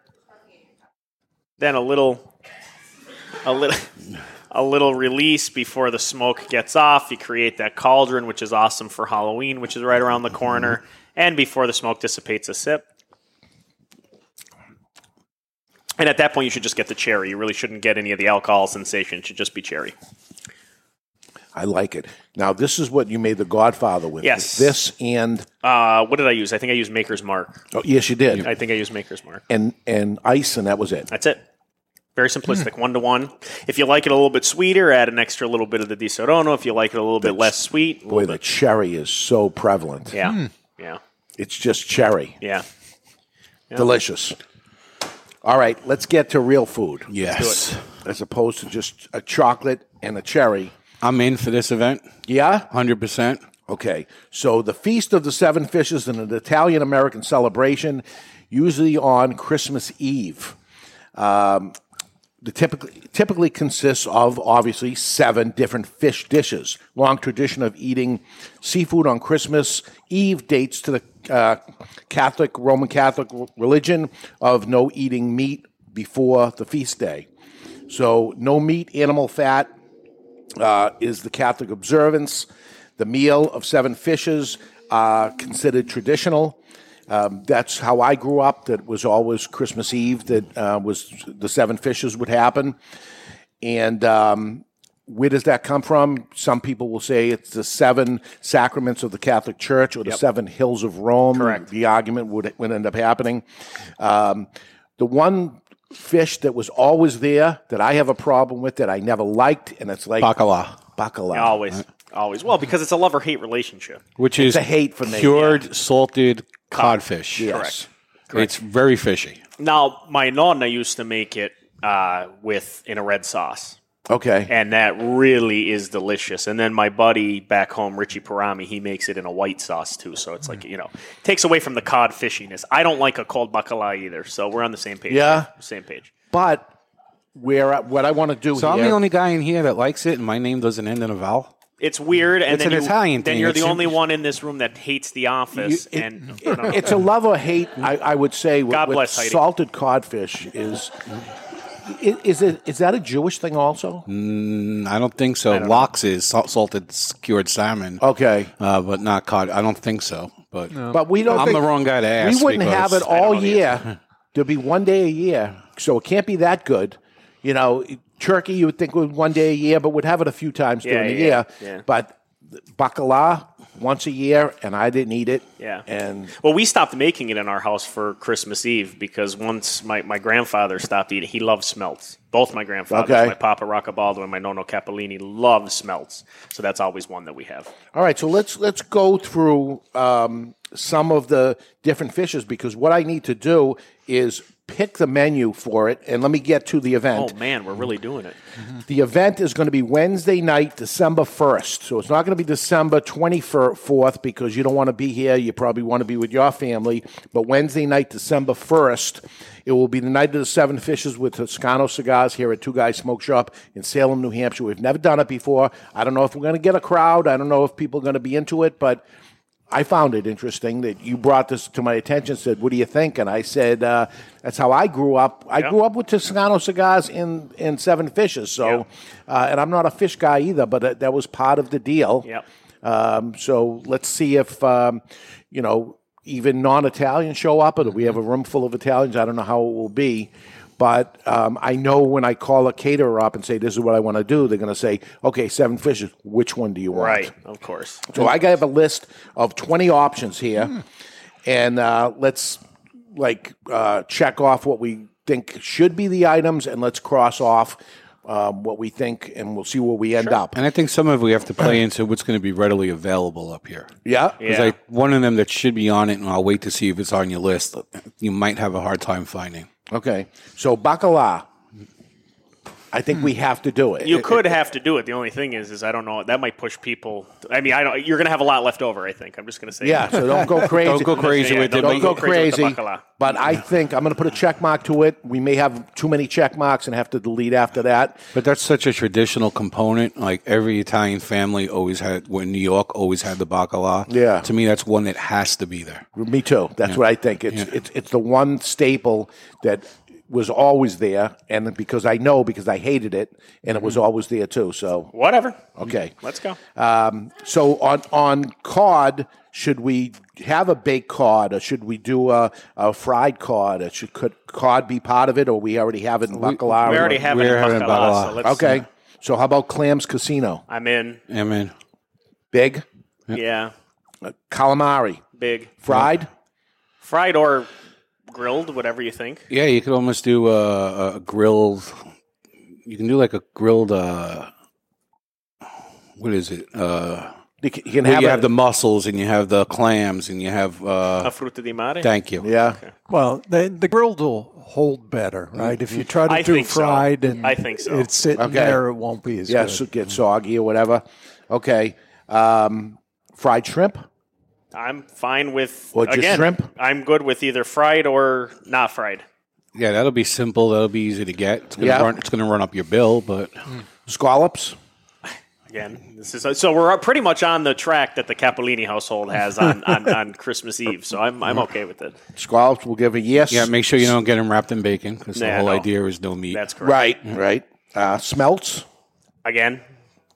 Then a little, a little, a little release before the smoke gets off. You create that cauldron, which is awesome for Halloween, which is right around the corner. Mm-hmm. And before the smoke dissipates, a sip. And at that point, you should just get the cherry. You really shouldn't get any of the alcohol sensation. It should just be cherry. I like it. Now, this is what you made the Godfather with. Yes. This and Uh, what did I use? I think I used Maker's Mark. oh, yes, you did. I think I used Maker's Mark. and and ice, and that was it. That's it. Very simplistic, one to one. If you like it a little bit sweeter, add an extra little bit of the Disaronno. If you like it a little bit less sweet, Boy, little the bit, cherry is so prevalent. yeah, yeah, It's just cherry. yeah. Delicious. All right, let's get to real food. Yes. As opposed to just a chocolate and a cherry. I'm in for this event. Yeah? 100%. Okay. So the Feast of the Seven Fishes is an Italian American celebration, usually on Christmas Eve. Um, the typically typically consists of obviously seven different fish dishes. Long tradition of eating seafood on Christmas Eve dates to the uh, Catholic Roman Catholic religion of no eating meat before the feast day. So no meat, animal fat uh, is the Catholic observance. The meal of seven fishes uh, considered traditional. Um, that's how I grew up. That was always Christmas Eve. That uh, was the seven fishes would happen. And um, where does that come from? Some people will say it's the seven sacraments of the Catholic Church or the Yep. seven hills of Rome. Correct. The argument would, would end up happening. Um, the one fish that was always there that I have a problem with that I never liked, and it's like Bacala. bacala. Always, always. Well, because it's a love or hate relationship. Which It's is a hate for me, cured salted codfish. Yes. It's very fishy. Now, my nonna used to make it uh, with in a red sauce. Okay. And that really is delicious. And then my buddy back home, Richie Parami, he makes it in a white sauce too. So it's like, you know, takes away from the cod fishiness. I don't like a cold bacala either. So we're on the same page. Yeah. here. Same page. But where what I want to do So I'm the only guy in here that likes it, and my name doesn't end in a vowel. It's weird. And It's then an you- Italian Then thing. you're the It's- only one in this room that hates the office. You- it- and no, no, no. it's a love or hate. I, I would say with, God with bless Heidi. salted codfish is. i- Is it is that a Jewish thing also? Mm, I don't think so. Lox is salt, salted s- cured salmon. Okay. Uh, but not cod. I don't think so. But But we don't. I'm think- the wrong guy to ask. We wouldn't because have it all year. There'd be one day a year, so it can't be that good. You know, turkey you would think would one day a year, but would have it a few times Yeah, during the yeah, year. yeah. But bacala once a year, and I didn't eat it. Yeah. And Well, we stopped making it in our house for Christmas Eve because once my, my grandfather stopped eating, he loved smelts. Both my grandfathers, Okay. my Papa Roccabaldo and my Nono Capellini, love smelts. So that's always one that we have. All right, so let's let's go through um, some of the different fishes because what I need to do is pick the menu for it, and let me get to the event. Oh, man, we're really doing it. Mm-hmm. The event is going to be Wednesday night, December 1st. So it's not going to be December 24th because you don't want to be here. You probably want to be with your family. But Wednesday night, December 1st, it will be the night of the seven fishes with Toscano Cigars here at Two Guys Smoke Shop in Salem, New Hampshire. We've never done it before. I don't know if we're going to get a crowd. I don't know if people are going to be into it, but I found it interesting that you brought this to my attention. Said, "What do you think?" And I said, uh, "That's how I grew up. I grew up with Toscano cigars in in Seven Fishes. So, uh, and I'm not a fish guy either, but uh, that was part of the deal. Yep. Um, so let's see if um, you know even non-Italians show up, or we have a room full of Italians? I don't know how it will be. But um, I know when I call a caterer up and say, "This is what I want to do," they're going to say, "Okay, seven fishes. Which one do you want?" Right, of course. So I have a list of 20 options here, and uh, let's like uh, check off what we think should be the items, and let's cross off um, what we think, and we'll see where we end up. And I think some of it we have to play into what's going to be readily available up here. Yeah, Because like one of them that should be on it, and I'll wait to see if it's on your list. You might have a hard time finding. Okay, so bacala. I think we hmm. have to do it. You It- could it- have to do it. The only thing is, is I don't know. That might push people. I mean, I don't. You're going to have a lot left over. I think. I'm just going to say. Yeah, so don't go crazy. Don't go crazy Yeah, with it. don't Don't go go crazy with crazy. the bacala. But I think I'm going to put a check mark to it. We may have too many check marks and have to delete after that. But that's such a traditional component. Like every Italian family always had, when New York always had the bacala. Yeah. To me, that's one that has to be there. Me too. That's what I think. It's it's it's the one staple that was always there, and because I know because I hated it, and it was always there too. So Whatever. okay, Let's go. Um, so on on cod, should we have a baked cod, or should we do a, a fried cod? Or should could cod be part of it, or we already have it in bacalao? we already have it in We're having bacala, bacala. so let's- Okay. So how about clams casino? I'm in. I mean, Big Yeah. calamari, Big. fried. Fried or grilled, whatever you think. yeah, you could almost do a, a grilled. You can do like a grilled. Uh, what is it? Uh, You can, you can where have, you a- have the mussels and you have the clams and you have. A Uh, frutti di mare. thank you. yeah. Well, the, the grilled will hold better, right? If you try to I do think so. fried and I think so. it's sitting Okay. there, it won't be as Yeah, good. so get soggy or whatever. Okay. Um, fried shrimp. I'm fine with Or just again. shrimp? I'm good with either fried or not fried. Yeah, that'll be simple. That'll be easy to get. It's gonna Yeah. run. It's gonna run up your bill, but Scallops. Again, this is so we're pretty much on the track that the Capellini household has on, on, on Christmas Eve. So I'm I'm okay with it. Scallops will give a yes. yeah, make sure you don't get them wrapped in bacon because the whole no. idea is no meat. That's correct. Right, right. Uh, smelts. Again,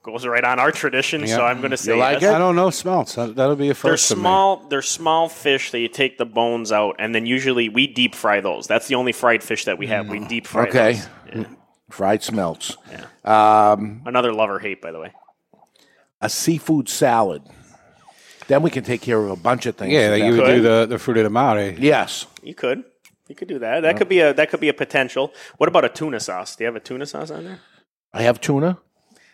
goes right on our tradition. So I'm going to say like yes. I don't know smelts. That- That'll be a They're first. for me. small. They're small fish that you take the bones out, and then usually we deep fry those. That's the only fried fish that we have. We deep fry. Okay. those. Yeah. Fried smelts. Um, Another love or hate, by the way. a seafood salad. Then we can take care of a bunch of things. Yeah, like you would Could. do the the fruit of the mare. Yes. You could. You could do that. That could be a that could be a potential. What about a tuna sauce? Do you have a tuna sauce on there? I have tuna.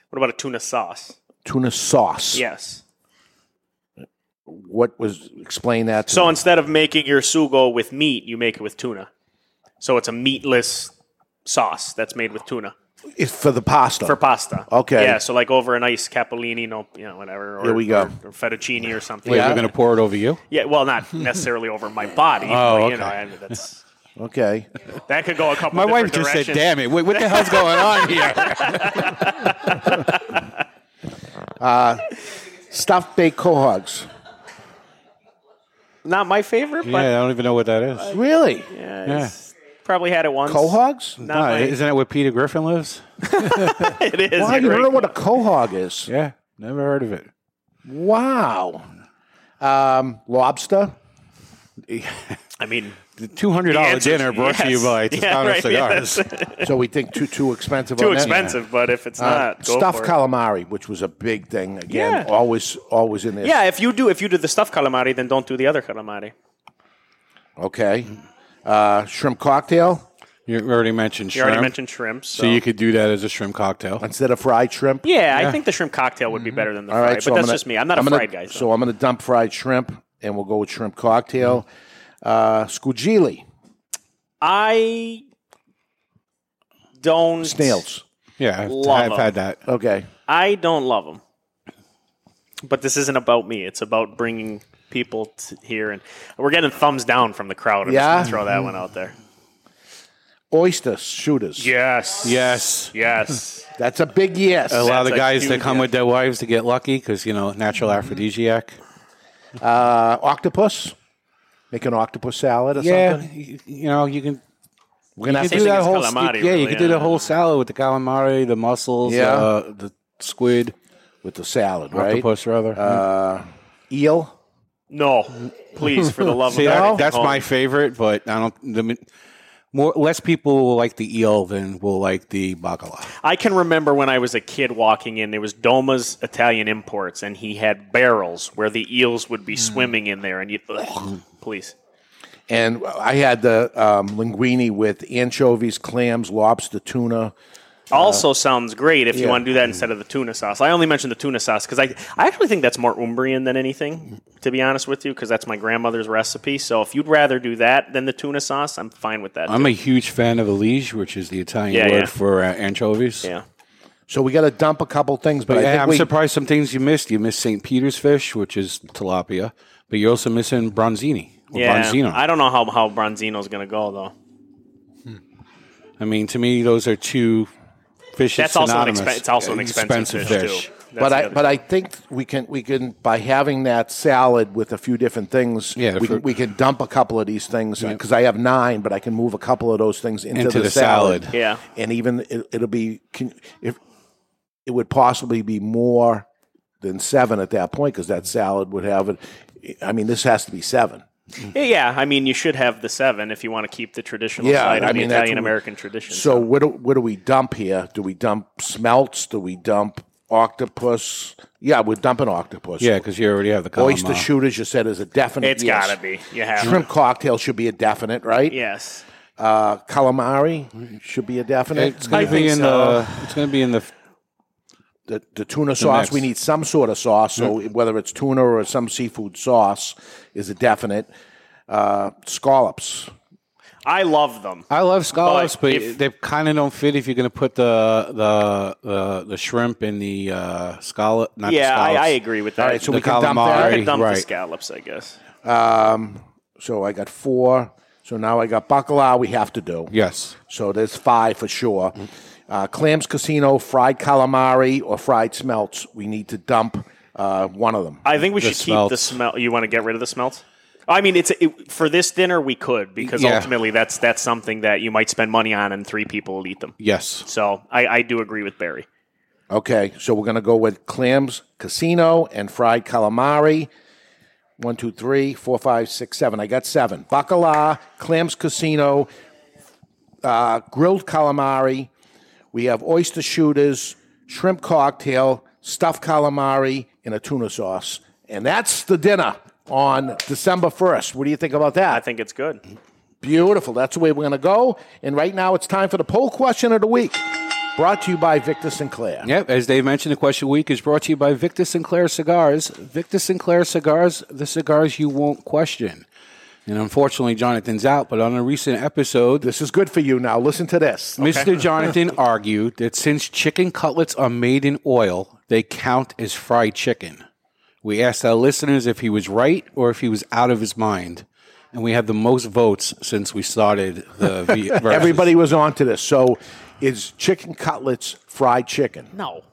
What about a tuna sauce? Tuna sauce. Yes. What was explain that? To So me. instead of making your sugo with meat, you make it with tuna. So it's a meatless sauce that's made with tuna it's for the pasta. for pasta. Okay. Yeah. So like over a nice capellini, no, you know, whatever. Or, Here we go. Or, or fettuccine or something. Wait, Yeah. we're gonna pour it over you. Yeah, well, not necessarily over my body. Oh, but, okay. You know, I mean, that's okay. that could go a couple. Of. My wife just directions. said, "Damn it! What, what the hell's going on here?" Stuffed baked quahogs. Not my favorite, but yeah, I don't even know what that is. Really? yeah, Yeah. probably had it once. Quahogs? Not No, my, isn't that where Peter Griffin lives? it is. Why? you're You don't right. know what a quahog is? Yeah, never heard of it. Wow. Um, lobster. I mean, The two hundred The dollar answer is dinner brought to you yes. by Yeah, Toscano right, Cigars. yes. So we think too too expensive. too on that? expensive, but if it's Uh, not, go stuffed for it. calamari, which was a big thing. Again, Yeah. always always in there. Yeah, if you do if you do the stuffed calamari, then don't do the other calamari. Okay. Uh, shrimp cocktail You already mentioned shrimp. You already mentioned shrimp, so, so you could do that as a shrimp cocktail. instead of fried shrimp. yeah, I think the shrimp cocktail would be better than the All fried, right. but so that's I'm gonna- just me. I'm not a gonna- fried guy. So. So I'm going to dump fried shrimp, and we'll go with shrimp cocktail. Uh, scungilli I don't snails. Yeah, I've, Love I've had that. Okay. I don't love them. But this isn't about me. It's about bringing people to here, and we're getting thumbs down from the crowd. I'm Yeah? just gonna throw that one out there. Oyster shooters. Yes, Yes. yes. That's a big yes. A lot of That's the a guys that huge come yes. with their wives to get lucky because you know natural aphrodisiac. Uh, octopus. Make an octopus salad or Yeah, something. you, you know you can. We're gonna You have to do thing that whole. calamari, yeah, really, you can do the whole salad with the calamari, the mussels, Yeah. uh, the squid, with the salad, right? octopus rather. Uh, eel. No, please, for the love See, of that- God. that's Oh, my favorite, but I don't. The, more less people will like the eel than will like the bacala. I can remember when I was a kid walking in, there was Doma's Italian Imports, and he had barrels where the eels would be swimming in there, and you, ugh, please. And I had the um, linguine with anchovies, clams, lobster, tuna, Also sounds great if you want to do that instead of the tuna sauce. I only mentioned the tuna sauce because I, I actually think that's more Umbrian than anything, to be honest with you, because that's my grandmother's recipe. So if you'd rather do that than the tuna sauce, I'm fine with that. I'm too. a huge fan of alici, which is the Italian Yeah, word yeah. for uh, anchovies. Yeah. So we got to dump a couple things, but, But I think I'm we, surprised some things you missed. You missed St. Peter's fish, which is tilapia, but you're also missing bronzini or yeah, bronzino. I don't know how how Bronzino's going to go though. Hmm. I mean, to me, those are two fishes. That's also an synonymous. expen- it's also an expensive fish, too. That's but the I other but I think we can we can by having that salad with a few different things. Yeah, we for- can, we can dump a couple of these things because I have nine, but I can move a couple of those things into, Into the, the salad. salad. Yeah. and even it, it'll be can, if it would possibly be more than seven at that point because that salad would have it. I mean, this has to be seven. Yeah, yeah, I mean, you should have the seven if you want to keep the traditional Yeah, side of I mean, that's Italian American tradition. So what do, what do we dump here? Do we dump smelts? Do we dump octopus? Yeah, we're dumping octopus. Yeah, because you already have the oyster calamari. shooters. You said is a definite. It's yes. gotta be. You have shrimp cocktail should be a definite, right? Yes. Uh, calamari should be a definite. It's going to be in the. It's going to be in the. The, the tuna sauce. mix. We need some sort of sauce. So whether it's tuna or some seafood sauce is a definite. Uh, scallops. I love them. I love scallops, But but, if- they kind of don't fit if you're going to put the the the, the shrimp in the uh, scallop. Not the yeah, I, scallops. I agree with that. All right, so The we can dump that. Calamari, can dump the right. scallops, I guess. Um, so I got four. So now I got bacala. We have to do. Yes. So there's five for sure. Uh, clams Casino, fried calamari, or fried smelts. We need to dump uh, one of them. I think we The should keep the smelts. smell. You want to get rid of the smelts? I mean, it's it, for this dinner we could because Yeah. ultimately that's that's something that you might spend money on and three people will eat them. Yes. So I, I do agree with Barry. Okay, so we're going to go with clams casino and fried calamari. One, two, three, four, five, six, seven. I got seven. Bacala, clams casino, uh, grilled calamari. We have oyster shooters, shrimp cocktail, stuffed calamari, and a tuna sauce. And that's the dinner on December 1st. What do you think about that? I think it's good. Beautiful. That's the way we're going to go. And right now it's time for the poll question of the week, brought to you by Victor Sinclair. Yep, as Dave mentioned, the question of the week is brought to you by Victor Sinclair Cigars. Victor Sinclair Cigars, the cigars you won't question. And unfortunately, Jonathan's out, but on a recent episode, This is good for you now. Listen to this. Mr. Jonathan argued that since chicken cutlets are made in oil, they count as fried chicken. We asked our listeners if he was right or if he was out of his mind. And we had the most votes since we started the v- versus. Everybody was on to this. So is chicken cutlets fried chicken? No,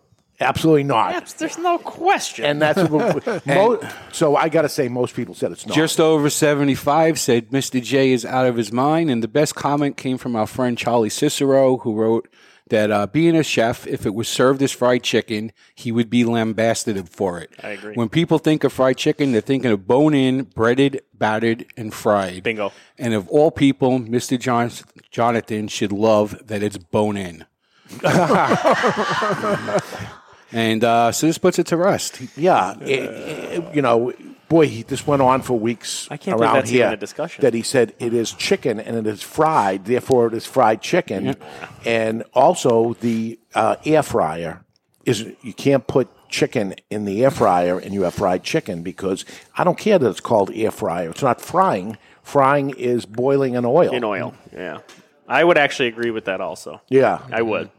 Absolutely not. That's- there's no question. And that's what, mo- so I got to say, most people said it's not. Just over 75 said Mr. J is out of his mind. And the best comment came from our friend Charlie Cicero, who wrote that uh, being a chef, if it was served as fried chicken, he would be lambasted for it. I agree. When people think of fried chicken, they're thinking of bone in, breaded, battered, and fried. Bingo. And of all people, Mr. John- Jonathan should love that it's bone in. and uh, so this puts it to rest. yeah, it- it- you know, boy, he, this went on for weeks I can't believe around that's here. even a discussion. That he said it is chicken and it is fried, therefore it is fried chicken. And also the uh, air fryer is you can't put chicken in the air fryer and you have fried chicken because I don't care that it's called air fryer. It's not frying. Frying is boiling in oil. in oil. Yeah, I would actually agree with that. Also, Yeah. I would.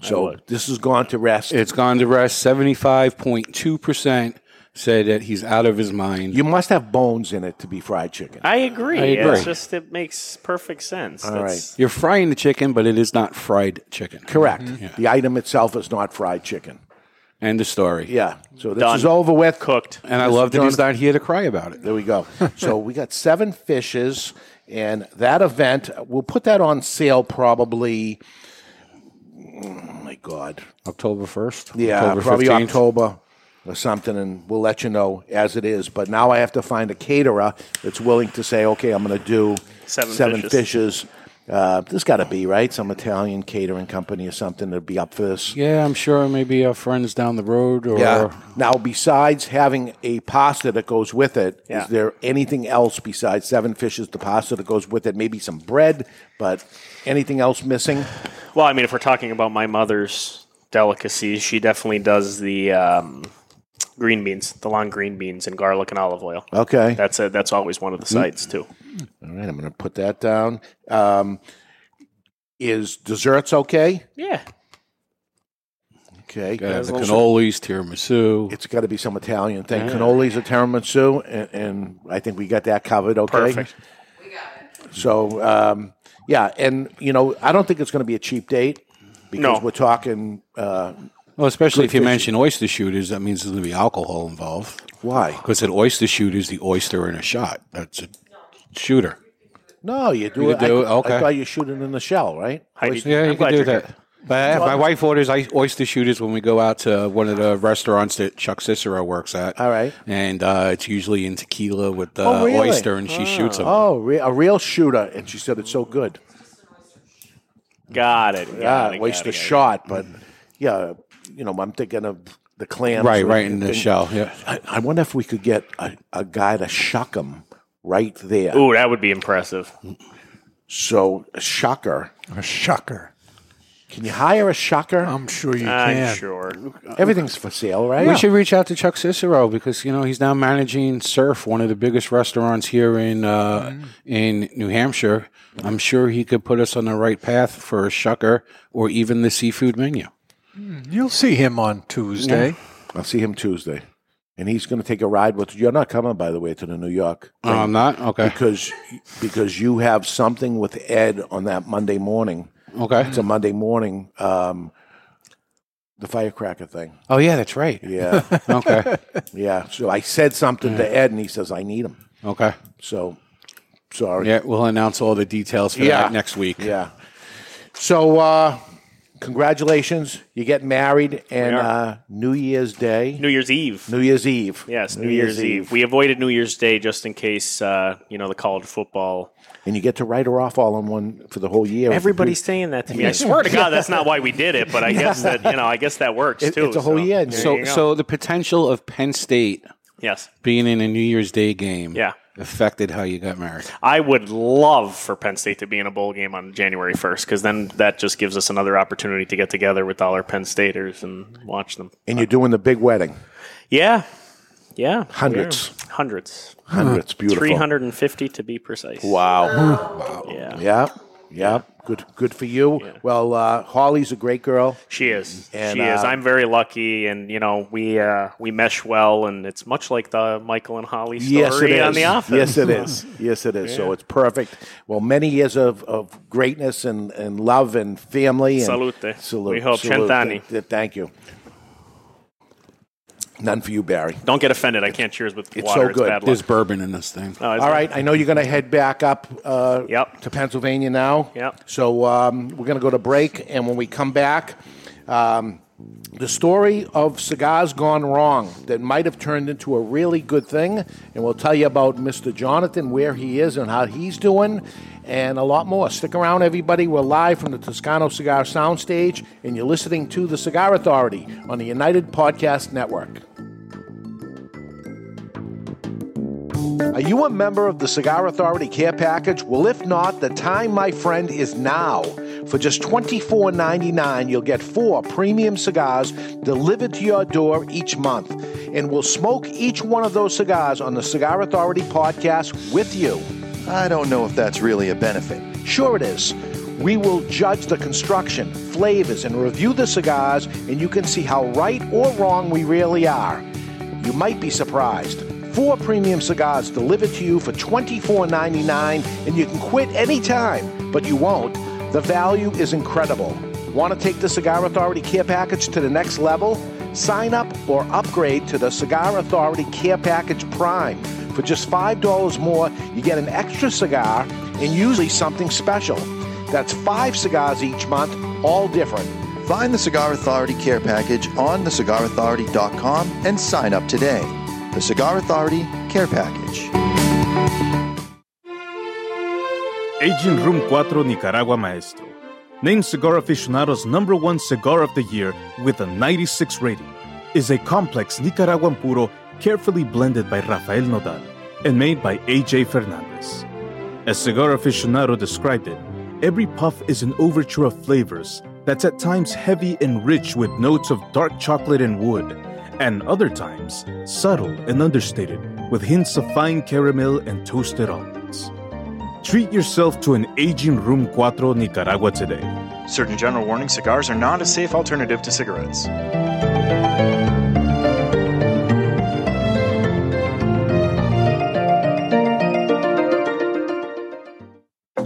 So this has gone to rest. It's gone to rest. 75.2% said that he's out of his mind. you must have bones in it to be fried chicken. I agree. I agree. It's just it makes perfect sense. All That's- You're frying the chicken, but it is not fried chicken. Correct. Mm-hmm. The item itself is not fried chicken. End of story. Yeah. So this Done. is over with. cooked. And I love that he's not here to cry about it. There we go. so we got seven fishes, and that event we'll put that on sale probably. Oh my God! October 1st? Yeah, October probably 15th? October or something, and we'll let you know as it is. But now I have to find a caterer that's willing to say, okay, I'm going to do Seven fishes. fishes. Uh, there's got to be right some Italian catering company or something that'd be up for this. Yeah, I'm sure maybe our friends down the road or. Yeah. Now, besides having a pasta that goes with it, is Yeah. there anything else besides seven fishes, the pasta that goes with it? Maybe some bread, but anything else missing? Well, I mean, if we're talking about my mother's delicacies, she definitely does the um, green beans, the long green beans and garlic and olive oil. Okay. That's a, that's always one of the sides too. All right, I'm going to put that down. Um, is desserts okay? Yeah. Okay. Gotta have the cannolis, tiramisu. It's got to be some Italian thing. Yeah. Cannolis, a tiramisu, and, and I think we got that covered. Okay. Perfect. We got it. So um, yeah, and you know, I don't think it's going to be a cheap date because No. we're talking. Uh, Well, especially good if you fish. mention oyster shooters, that means there's going to be alcohol involved. Why? Because an oyster shooter is the oyster in a shot. That's a shooter. No, you do You it. I, do it? I Okay. thought you shoot it in the shell, right? Oyster- Yeah, you I'm can glad do you're that. here. But So my wife orders i- oyster shooters when we go out to one of the restaurants that Chuck Cicero works at. All right. And uh, it's usually in tequila with the Oh, really? oyster, and she shoots them. Oh, re- a real shooter, and she said it's so good. Got it. Yeah, Got it, waste got a it, got it. shot, but yeah, you know, I'm thinking of the clams. Right, right in the anything. shell, yeah. I, I wonder if we could get a, a guy to shuck them right there. Ooh, that would be impressive. So a shucker. A shocker. Can you hire a shocker? I'm sure you I'm can. sure. Everything's for sale, right? We should reach out to Chuck Cicero because you know he's now managing Surf, one of the biggest restaurants here in uh, Mm-hmm. in New Hampshire. I'm sure he could put us on the right path for a shucker or even the seafood menu. You'll see him on Tuesday. I'll see him Tuesday. And he's going to take a ride with you. You're not coming by the way to the New York. Oh, I'm not? Okay. Because because you have something with Ed on that Monday morning. Okay. It's a Monday morning um the firecracker thing. Oh yeah, that's right. Yeah. Okay. Yeah. So I said something to Ed and he says I need him. Okay. So sorry. Yeah, we'll announce all the details for Yeah. that next week. Yeah. So uh congratulations. You get married and uh New Year's Day. New Year's Eve. New Year's Eve. Yes, New, Year's, Eve. We avoided New Year's Day just in case, uh, you know, the college football. and you get to write her off all in one for the whole year. Everybody's saying that to me. I swear to God, that's not why we did it, but I guess that you know, I guess that works It- too. it's a whole so year. So so the potential of Penn State yes, being in a New Year's Day game Yeah. Affected how you got married. I would love for Penn State to be in a bowl game on January first because then that just gives us another opportunity to get together with all our Penn Staters and watch them. and you're doing the big wedding. Yeah, yeah, Hundreds. we are. hundreds, Hundreds. Beautiful. three hundred and fifty to be precise. Wow. Wow. Yeah, Yeah. Yeah. Good good for you. Well, uh, Holly's a great girl. She is. And, she is. uh, I'm very lucky, and you know we uh, we mesh well, and it's much like the Michael and Holly story Yes, it is. on The Office. Yes, it is. Yes, it is. So it's perfect. Well, many years of, of greatness and, and love and family. And Salute. Salute. We hope. Salute. Cent'anni. Thank you. None for you, Barry. Don't get offended. I can't cheers with It's water. so It's so good. bad luck. There's bourbon in this thing. Oh, is All there? right. I know you're going to head back up uh, Yep. to Pennsylvania now. Yep. So um, we're going to go to break, and when we come back, um, the story of cigars gone wrong that might have turned into a really good thing, and we'll tell you about Mr. Jonathan, where he is and how he's doing, and a lot more. Stick around, everybody. We're live from the Toscano Cigar Soundstage, and you're listening to the Cigar Authority on the United Podcast Network. Are you a member of the Cigar Authority Care Package? Well, if not, the time, my friend, is now. For just $24.99, you'll get four premium cigars delivered to your door each month. And we'll smoke each one of those cigars on the Cigar Authority podcast with you. I don't know if that's really a benefit. Sure, it is. We will judge the construction, flavors, and review the cigars, and you can see how right or wrong we really are. You might be surprised. Four premium cigars delivered to you for $24.99, and you can quit anytime, but you won't. The value is incredible. Want to take the Cigar Authority Care Package to the next level? Sign up or upgrade to the Cigar Authority Care Package Prime. For just $5 more, you get an extra cigar and usually something special. That's five cigars each month, all different. Find the Cigar Authority Care Package on thecigarauthority.com and sign up today. The Cigar Authority Care Package. Aging Room 4 Nicaragua Maestro. Named Cigar Aficionado's number one cigar of the year with a 96 rating, is a complex Nicaraguan puro carefully blended by Rafael Nodal and made by AJ Fernandez. As Cigar Aficionado described it, Every puff is an overture of flavors that's at times heavy and rich with notes of dark chocolate and wood, and other times subtle and understated with hints of fine caramel and toasted almonds. Treat yourself to an aging Room 4 Nicaragua today. Certain general warning cigars are not a safe alternative to cigarettes.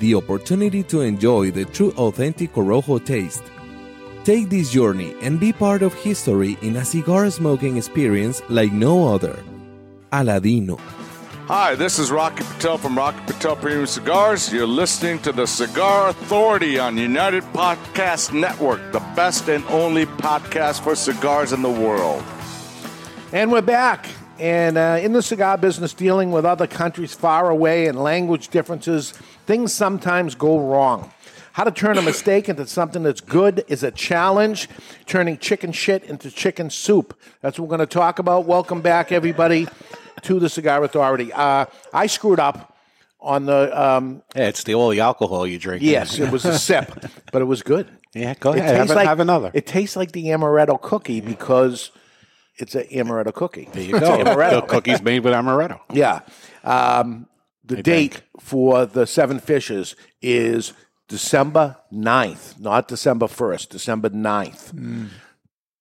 the opportunity to enjoy the true authentic Corojo taste. Take this journey and be part of history in a cigar smoking experience like no other. Aladino. Hi, this is Rocky Patel from Rocky Patel Premium Cigars. You're listening to the Cigar Authority on United Podcast Network, the best and only podcast for cigars in the world. And we're back. And uh, in the cigar business, dealing with other countries far away and language differences, things sometimes go wrong. How to turn a mistake into something that's good is a challenge. Turning chicken shit into chicken soup. That's what we're going to talk about. Welcome back, everybody, to the Cigar Authority. Uh, I screwed up on the. Um, Yeah, it's the all the alcohol you drink. yes, it was a sip, but it was good. Yeah, go ahead. Have, like- have another. It tastes like the amaretto cookie because it's an amaretto cookie. There you go. The cookie's made with amaretto. Yeah. Um, the date for the Seven Fishes is December 9th, not December 1st, December 9th.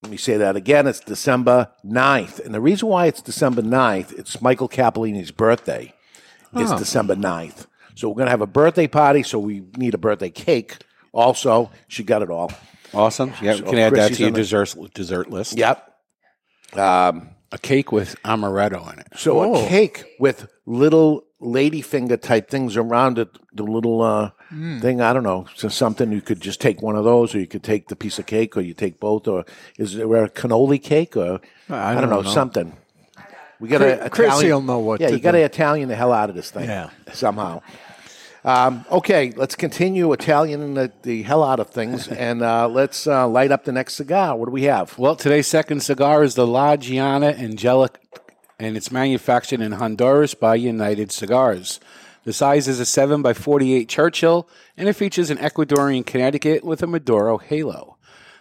Let me say that again. It's December 9th. And the reason why it's December 9th, it's Michael Capellini's birthday. It's Oh. December 9th. So we're going to have a birthday party, so we need a birthday cake. Also, she got it all. Awesome. Yeah, So can add that to your the- dessert dessert list. Yep. Um, a cake with amaretto in it. So Oh. a cake with little ladyfinger type things around it, the little uh, Mm. thing. I don't know, so something you could just take one of those, or you could take the piece of cake, or you take both, or is there a cannoli cake, or I don't, don't know, know. something. We got Chris- to Chrissy will know what Yeah, you got to. Italian the hell out of this thing. Yeah. somehow. Um, okay, let's continue Italian the, the hell out of things, and uh, let's uh, light up the next cigar. What do we have? Well, today's second cigar is the La Gianna Angelic, and it's manufactured in Honduras by United Cigars. The size is a 7 by 48 Churchill, and it features an Ecuadorian Connecticut with a Maduro halo.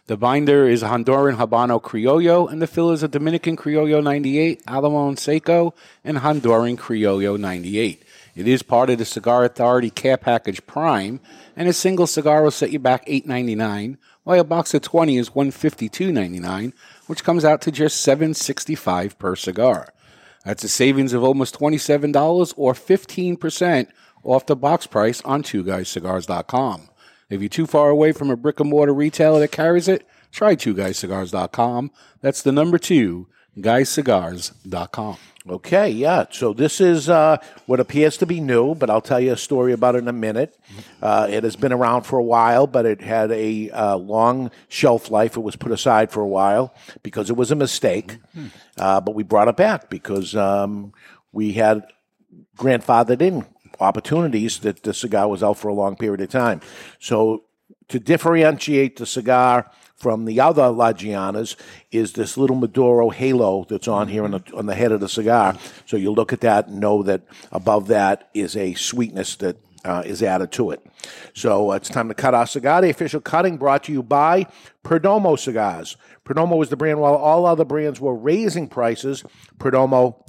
The binder is Honduran Habano Criollo, and the fill is a Dominican Criollo 98, Alamon Seco, and Honduran Criollo 98. It is part of the Cigar Authority Care Package Prime, and a single cigar will set you back $8.99, while a box of 20 is $152.99, which comes out to just $7.65 per cigar. That's a savings of almost $27 or 15% off the box price on twoguyscigars.com. If you're too far away from a brick and mortar retailer that carries it, try twoguyscigars.com. That's the number two, guyscigars.com. Okay, yeah. So this is uh, what appears to be new, but I'll tell you a story about it in a minute. Uh, it has been around for a while, but it had a uh, long shelf life. It was put aside for a while because it was a mistake. Uh, but we brought it back because um, we had grandfathered in opportunities that the cigar was out for a long period of time. So to differentiate the cigar from the other La Giannas is this little Maduro halo that's on here on the, on the head of the cigar. So you look at that and know that above that is a sweetness that uh, is added to it. So uh, it's time to cut our cigar. The official cutting brought to you by Perdomo Cigars. Perdomo is the brand while all other brands were raising prices. Perdomo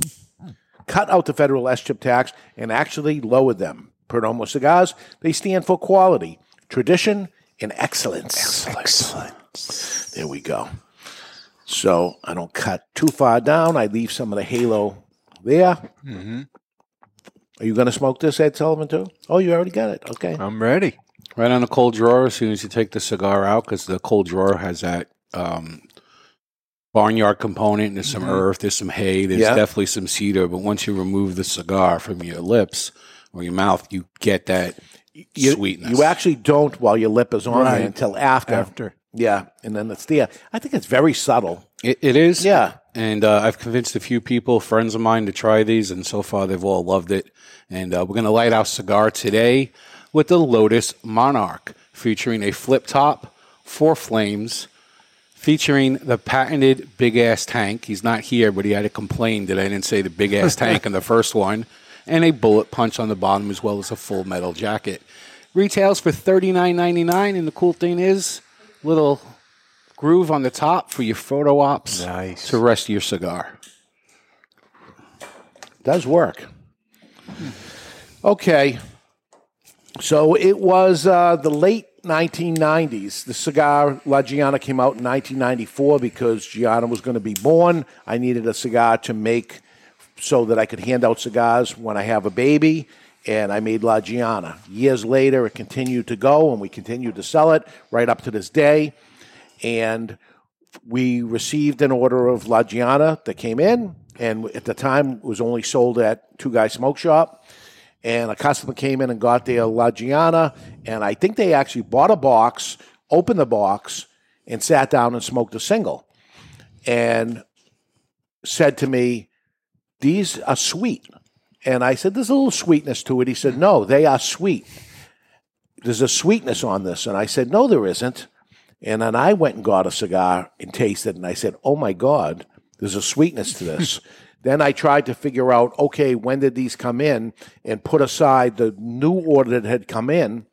cut out the federal S chip tax and actually lowered them. Perdomo cigars, they stand for quality, tradition, and excellence. Excellence. There we go. So I don't cut too far down. I leave some of the halo there. Mm-hmm. Are you going to smoke this, Ed Sullivan, too? Oh, you already got it. Okay. I'm ready. Right on the cold drawer as soon as you take the cigar out, because the cold drawer has that um, barnyard component. There's some Mhm. earth, there's some hay, there's Yeah. definitely some cedar. But once you remove the cigar from your lips or your mouth, you get that you, sweetness. You actually don't while your lip is on Right. there until after. After. Yeah, and then it's there. I think it's very subtle. It, it is. Yeah. And uh, I've convinced a few people, friends of mine, to try these, and so far they've all loved it. And uh, we're going to light our cigar today with the Lotus Monarch, featuring a flip top, four flames, featuring the patented big ass tank. He's not here, but he had to complain that I didn't say the big ass tank in the first one, and a bullet punch on the bottom, as well as a full metal jacket. Retails for thirty nine ninety nine, and the cool thing is, little groove on the top for your photo ops Nice. to rest your cigar. Does work. Okay. So it was uh, the late 1990s. The cigar La Gianna came out in 1994 because Gianna was going to be born. I needed a cigar to make so that I could hand out cigars when I have a baby, and I made La Gianna. Years later, it continued to go, and we continued to sell it right up to this day. And we received an order of La Gianna that came in, and at the time it was only sold at Two Guys Smoke Shop. And a customer came in and got their La Gianna, and I think they actually bought a box, opened the box, and sat down and smoked a single, and said to me, "These are sweet." And I said, "There's a little sweetness to it." He said, "No, they are sweet. There's a sweetness on this." And I said, "No, there isn't." And then I went and got a cigar and tasted it, and I said, "Oh my God, there's a sweetness to this." then I tried to figure out, okay, when did these come in, and put aside the new order that had come in.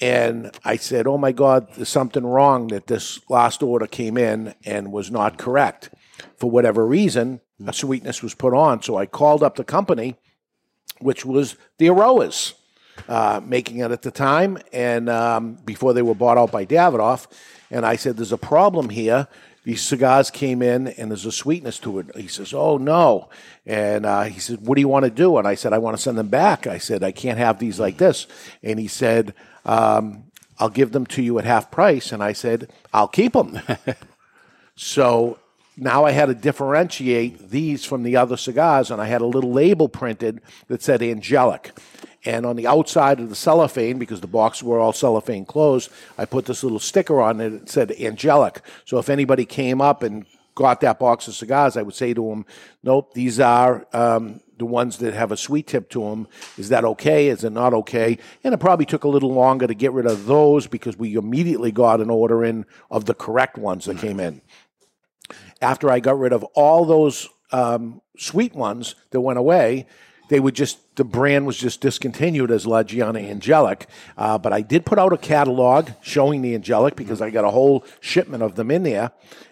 And I said, "Oh my God, there's something wrong that this last order came in and was not correct for whatever reason. A sweetness was put on, so I called up the company, which was the Eiroas uh, making it at the time, and um, before they were bought out by Davidoff. And I said, "There's a problem here. These cigars came in, and there's a sweetness to it." He says, "Oh no!" And uh, he said, "What do you want to do?" And I said, "I want to send them back." I said, "I can't have these like this." And he said, um, "I'll give them to you at half price." And I said, "I'll keep them." so now I had to differentiate these from the other cigars, and I had a little label printed that said Angelic. And on the outside of the cellophane, because the boxes were all cellophane closed, I put this little sticker on it that said Angelic. So if anybody came up and got that box of cigars, I would say to them, "Nope, these are um, the ones that have a sweet tip to them. Is that okay? Is it not okay?" And it probably took a little longer to get rid of those because we immediately got an order in of the correct ones that came in. After I got rid of all those um, sweet ones that went away, they would just the brand was just discontinued as La Gianna Angelic. Uh, but I did put out a catalog showing the Angelic because I got a whole shipment of them in there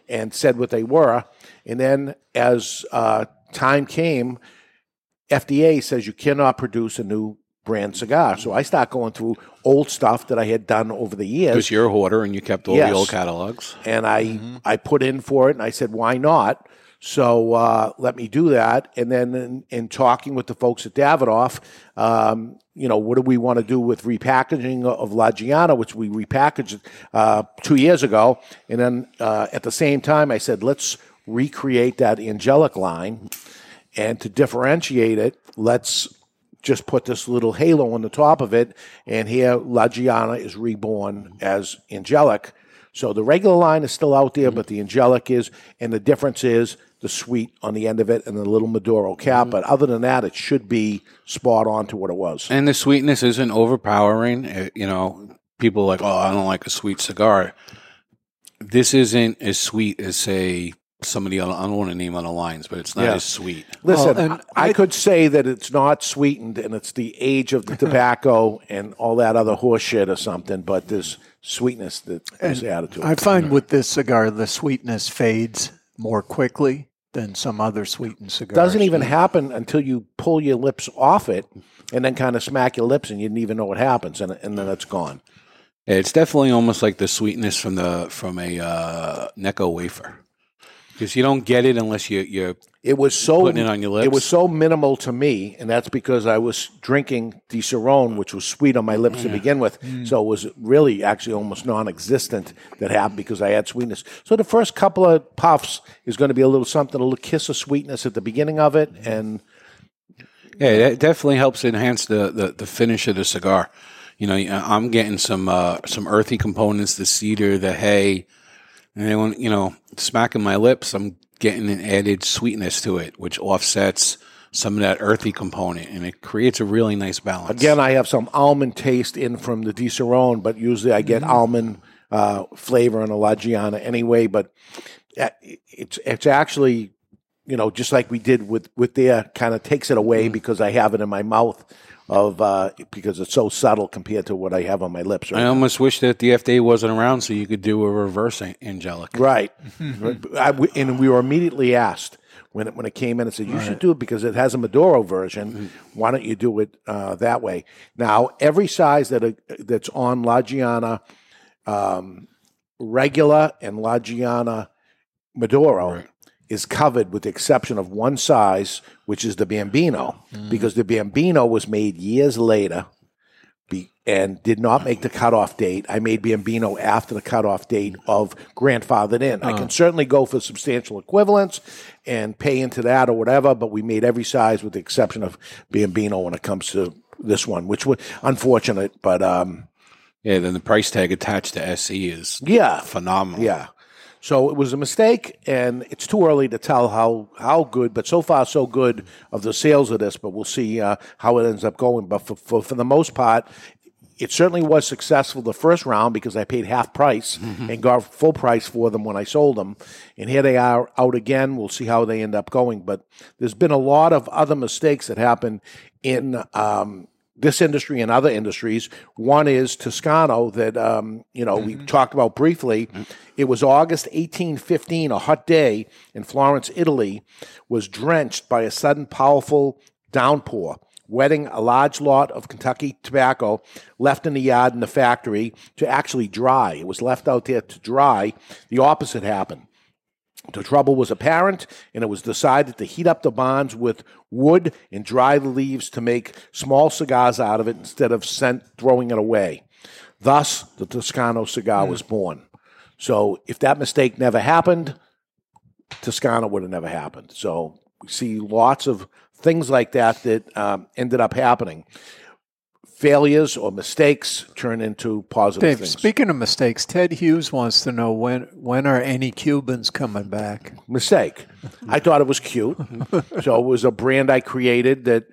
and said what they were. And then as uh, time came, FDA says you cannot produce a new brand cigar. So I start going through old stuff that I had done over the years. Because you're a hoarder and you kept all Yes. the old catalogs. and I I put in for it, and I said, why not? So uh, let me do that. And then in, in talking with the folks at Davidoff, um, you know, what do we want to do with repackaging of La Gianna, which we repackaged uh, two years ago. And then uh, at the same time, I said, let's recreate that angelic line. And to differentiate it, let's just put this little halo on the top of it. And here, La Gianna is reborn as angelic. So the regular line is still out there, but the angelic is, and the difference is the sweet on the end of it and the little Maduro cap. But other than that, it should be spot on to what it was. And the sweetness isn't overpowering. Uh, You know, people are like, oh, I don't like a sweet cigar. This isn't as sweet as, say, somebody, on, I don't want to name on the lines, but it's not Yeah. as sweet. Listen, I, I could say that it's not sweetened and it's the age of the tobacco and all that other horse shit or something, but there's sweetness that is added to it. I find with this cigar, the sweetness fades more quickly than some other sweetened cigars. doesn't even happen until you pull your lips off it and then kind of smack your lips and you didn't even know what happens and, and then it's gone. It's definitely almost like the sweetness from the from a uh, Necco wafer, because you don't get it unless you you It was so putting it on your lips. It was so minimal to me, and that's because I was drinking the Cerrone, which was sweet on my lips to mm. begin with. Mm. So it was really actually almost non-existent that happened because I had sweetness. So the first couple of puffs is going to be a little something, a little kiss of sweetness at the beginning of it, mm-hmm. and Yeah, it definitely helps enhance the, the, the finish of the cigar. You know, I'm getting some uh, some earthy components, the cedar, the hay, and then when you know smacking my lips, I'm getting an added sweetness to it, which offsets some of that earthy component, and it creates a really nice balance. Again, I have some almond taste in from the Disaronno, but usually I get almond uh, flavor in a La Gianna anyway. But uh, it's it's actually you know just like we did with with their kind of takes it away because I have it in my mouth of uh, because it's so subtle compared to what I have on my lips. Right I now. almost wish that the FDA wasn't around so you could do a reverse an- angelic. Right. I, and we were immediately asked when it, when it came in and said, you should do it because it has a Maduro version. Why don't you do it uh, that way? Now, every size that uh, that's on La Gianna um, regular and La Gianna Maduro is covered with the exception of one size, which is the Bambino, because the Bambino was made years later be, and did not make the cutoff date. I made Bambino after the cutoff date of grandfathered in. I Oh. can certainly go for substantial equivalence and pay into that or whatever, but we made every size with the exception of Bambino when it comes to this one, which was unfortunate, but um, Yeah, then the price tag attached to SE is yeah, phenomenal. yeah. So it was a mistake, and it's too early to tell how, how good, but so far so good of the sales of this. But we'll see uh, how it ends up going. But for, for for the most part, it certainly was successful the first round because I paid half price and got full price for them when I sold them. And here they are out again. We'll see how they end up going. But there's been a lot of other mistakes that happen in um, this industry and other industries. One is Toscano that um, you know we talked about briefly. It was August 1815, a hot day in Florence, Italy, was drenched by a sudden powerful downpour, wetting a large lot of Kentucky tobacco left in the yard in the factory to actually dry. It was left out there to dry. The opposite happened. The trouble was apparent, and it was decided to heat up the bonds with wood and dry the leaves to make small cigars out of it instead of throwing it away. Thus, the Toscano cigar was born. So, if that mistake never happened, Toscano would have never happened. So we see lots of things like that that um, ended up happening. Failures or mistakes turn into positive Dave, things. speaking of mistakes, Ted Hughes wants to know when when are any Cubans coming back? Mistake. I thought it was cute. so it was a brand I created that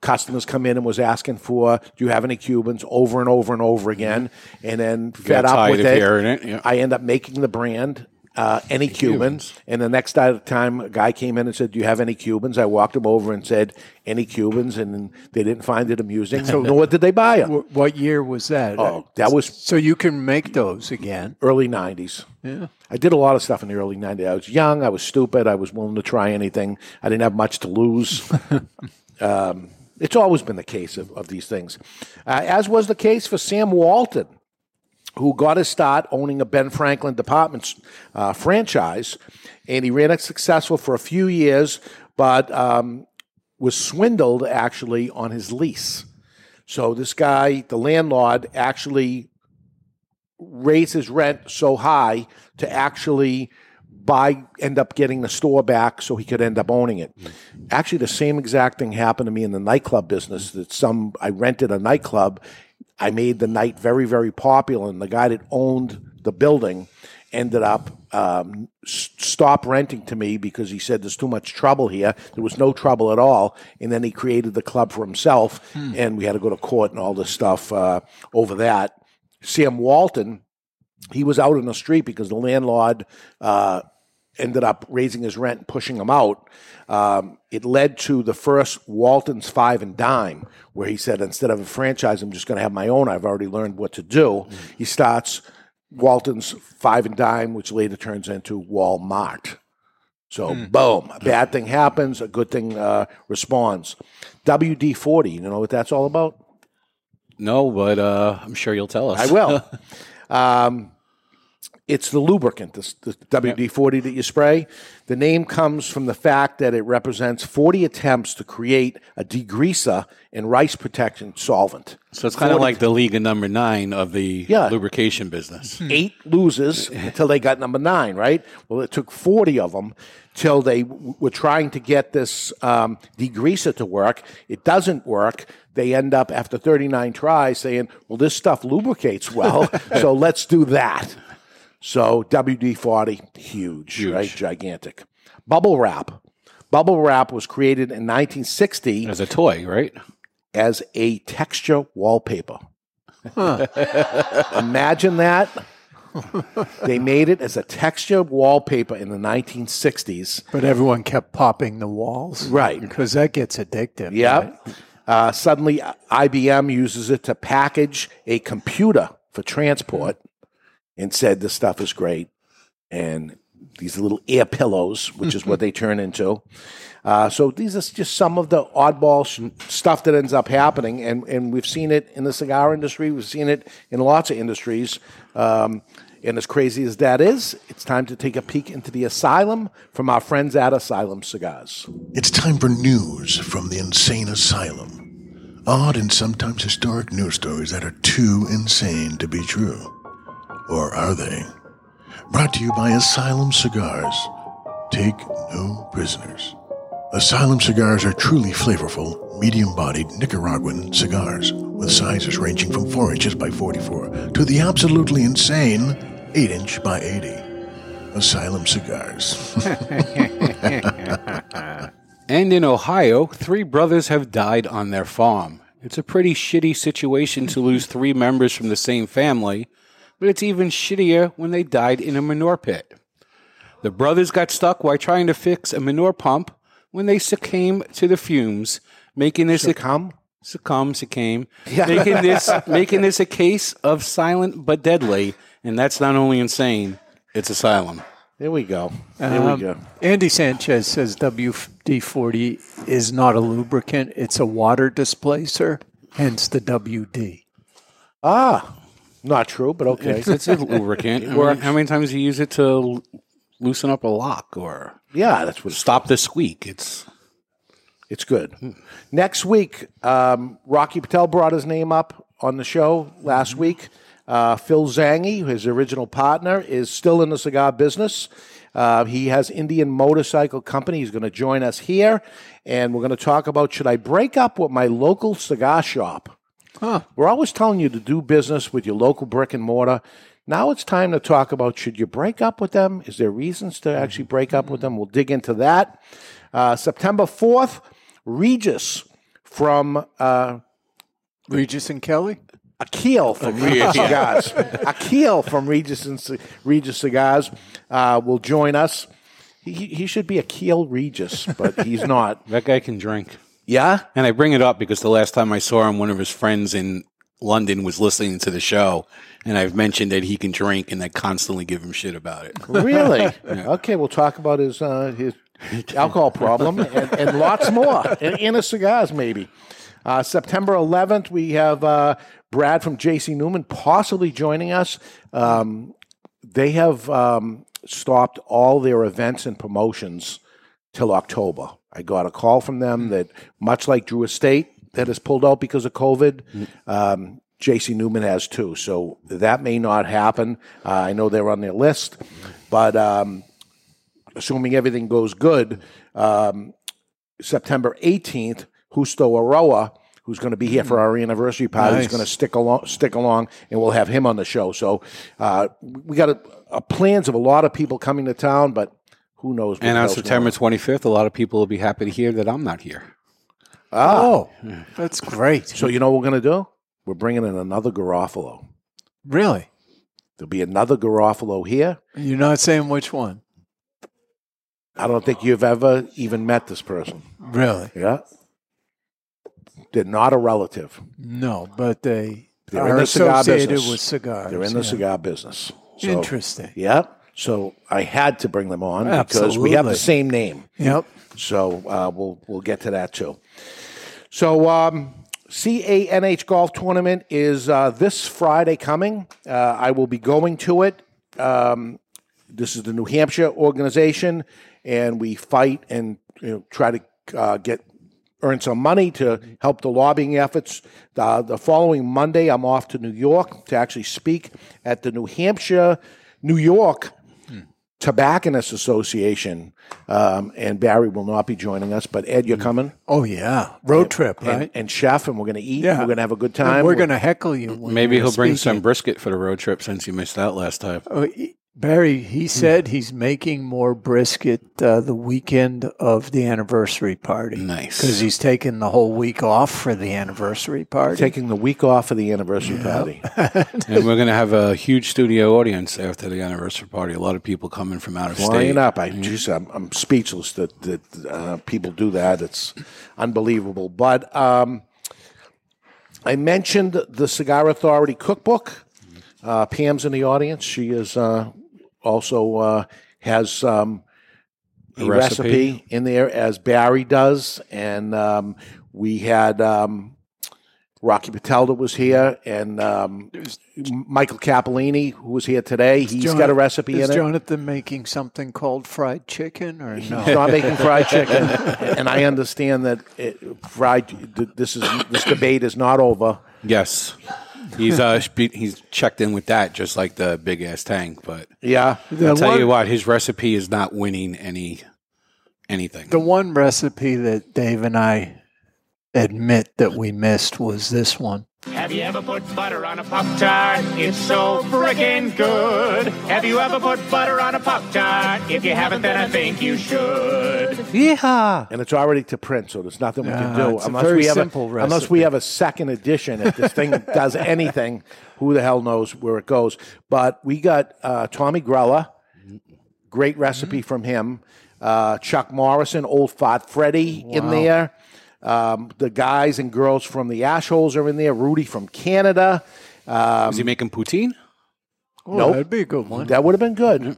customers come in and was asking for, do you have any Cubans over and over and over again? And then fed up with it. it, yeah. I end up making the brand. Uh, any Cubans? And the next time a guy came in and said, "Do you have any Cubans?" I walked him over and said, "Any Cubans?" And they didn't find it amusing. So what did they buy them? What year was that? Oh, that was so you can make those again. early '90s. Yeah. I did a lot of stuff in the early '90s. I was young. I was stupid. I was willing to try anything. I didn't have much to lose. um, it's always been the case of, of these things, uh, as was the case for Sam Walton, who got his start owning a Ben Franklin department uh, franchise, and he ran it successful for a few years, but um, was swindled actually on his lease. So this guy, the landlord, actually raised his rent so high to actually buy end up getting the store back so he could end up owning it. Actually the same exact thing happened to me in the nightclub business that some I rented a nightclub, I made the night very very popular and the guy that owned the building ended up um, s- stop renting to me because he said there's too much trouble here. There was no trouble at all, and then he created the club for himself, Hmm. and we had to go to court and all this stuff uh, over that. Sam Walton, he was out in the street because the landlord uh, ended up raising his rent and pushing him out. Um, it led to the first Walton's Five and Dime, where he said, instead of a franchise, I'm just going to have my own. I've already learned what to do. He starts Walton's Five and Dime, which later turns into Walmart. So, boom, a bad thing happens, a good thing uh, responds. WD 40, you know what that's all about? No, but uh, I'm sure you'll tell us. I will. um, it's the lubricant, the, the WD 40 that you spray. The name comes from the fact that it represents 40 attempts to create a degreaser and rice protection solvent. so it's kind of like the league of number nine of the Yeah. lubrication business. eight losers until they got number nine, right? Well, it took 40 of them till they w- were trying to get this um, degreaser to work. It doesn't work. They end up, after 39 tries, saying, well, this stuff lubricates well, so let's do that. So WD 40, huge, right? Gigantic. Bubble wrap. Bubble wrap was created in 1960 as a toy, right? As a texture wallpaper. Imagine that. they made it as a texture wallpaper in the 1960s. But everyone kept popping the walls. Right. Because that gets addictive. Yep. Uh, suddenly, IBM uses it to package a computer for transport and said this stuff is great. And these little ear pillows, which is what they turn into. Uh, so these are just some of the oddball sh- stuff that ends up happening, and, and we've seen it in the cigar industry. We've seen it in lots of industries. Um, and as crazy as that is, it's time to take a peek into the asylum from our friends at Asylum Cigars. It's time for news from the insane asylum. Odd and sometimes historic news stories that are too insane to be true. Or are they? Brought to you by Asylum Cigars. Take no prisoners. Asylum cigars are truly flavorful, medium bodied Nicaraguan cigars with sizes ranging from 4 inches by 44 to the absolutely insane 8 inch by 80. Asylum cigars. And in Ohio, three brothers have died on their farm. It's a pretty shitty situation to lose three members from the same family, but it's even shittier when they died in a manure pit. The brothers got stuck while trying to fix a manure pump when they succumbed to the fumes, making this succumb, succumb, succumb, Yeah. making this making this a case of silent but deadly. And that's not only insane; it's asylum. There we go. There Um, we go. Andy Sanchez says WD 40 is not a lubricant, it's a water displacer, hence the WD. Ah, not true, but okay. It's, it's a lubricant. I mean, works. how many times do you use it to l- loosen up a lock or Yeah, that's what. stop the squeak? It's It's good. Next week, um, Rocky Patel brought his name up on the show last week. Uh, Phil Zanghi, his original partner, is still in the cigar business. Uh, he has Indian Motorcycle Company. He's going to join us here, and we're going to talk about should I break up with my local cigar shop? We're always telling you to do business with your local brick and mortar. Now it's time to talk about should you break up with them? Is there reasons to actually break up with them? We'll dig into that. Uh, September 4th, Regis from uh, Regis and Kelly? Akil from Regius Cigars. Akil from Regis and C- Regius Cigars uh, will join us. He, he should be Akil Regis, but he's not. That guy can drink. Yeah? And I bring it up because the last time I saw him, one of his friends in London was listening to the show, and I've mentioned that he can drink, and I constantly give him shit about it. Really? Okay, we'll talk about his uh, his alcohol problem and, and lots more, and, and his cigars maybe. Uh, September 11th, we have uh, Brad from JC Newman possibly joining us. Um, they have um, stopped all their events and promotions till October. I got a call from them that, much like Drew Estate, that has pulled out because of COVID. Um, JC Newman has too, so that may not happen. Uh, I know they're on their list, but um, assuming everything goes good, um, September 18th, Justo Eiroa, who's going to be here for our anniversary party, is going to stick along, stick along, and we'll have him on the show. So uh, we got a, a plans of a lot of people coming to town, but who knows? And on September 25th, a lot of people will be happy to hear that I'm not here. Ah. Oh, that's great. So you know what we're going to do? We're bringing in another Garofalo. Really? There'll be another Garofalo here. You're not saying which one? I don't think you've ever even met this person. Really? Yeah. They're not a relative. No, but they They're are in the cigar associated business. with cigars. They're in the yeah. cigar business. So, Interesting. Yeah. So I had to bring them on because we have the same name. Yep. So uh, we'll we'll get to that too. So um, CANH golf tournament is uh, this Friday coming. Uh, I will be going to it. Um, this is the New Hampshire organization, and we fight and you know, try to uh, get earn some money to help the lobbying efforts. Uh, the following Monday, I'm off to New York to actually speak at the New Hampshire, New York Tobacconists Association, um, and Barry will not be joining us. But Ed, you're coming. Oh yeah, road And- trip, and- right? And, chef, and we're going to eat. Yeah. We're going to have a good And time. we're going to heckle you. Maybe he'll bring some brisket for the road trip since you missed out last time. Oh, he- Barry, he said he's making more brisket uh, the weekend of the anniversary party. Nice. Because he's taking the whole week off for the anniversary party. taking the week off for the anniversary party. and we're going to have a huge studio audience after the anniversary party. A lot of people coming from out of state. Flying up. I just, I'm, I'm speechless that, that uh, people do that. It's unbelievable. But um, I mentioned the Cigar Authority cookbook. Uh, Pam's in the audience. She is uh, also uh, has um, a, A recipe. recipe. in there, as Barry does. And um, we had um, Rocky Patel that was here, and um, Michael Capellini, who was here today. He's Jon- got a recipe is in it. Jonathan making something called fried chicken or no? He's not making fried chicken, and I understand that it, fried. This is this debate is not over. Yes. He's uh spe- he's checked in with that just like the big ass tank, but Yeah. I'll tell you what, his recipe is not winning any anything. The one recipe that Dave and I admit that we missed was this one. Have you ever put butter on a Pop Tart? It's so frickin' good. Have you ever put butter on a Pop Tart? If you haven't, then I think you should. Yeah, and it's already to print, so there's nothing we Yeah, can do it's a unless very we have simple a, unless we recipe. have a second edition. If this thing does anything, who the hell knows where it goes? But we got uh, Tommy Grella, great recipe from him. Uh, Chuck Morrison, Old Fat Freddy in there. Um, the guys and girls from the Ashholes are in there. Rudy from Canada. Um, Is he making poutine? Oh, Nope. that'd be a good one. That would have been good.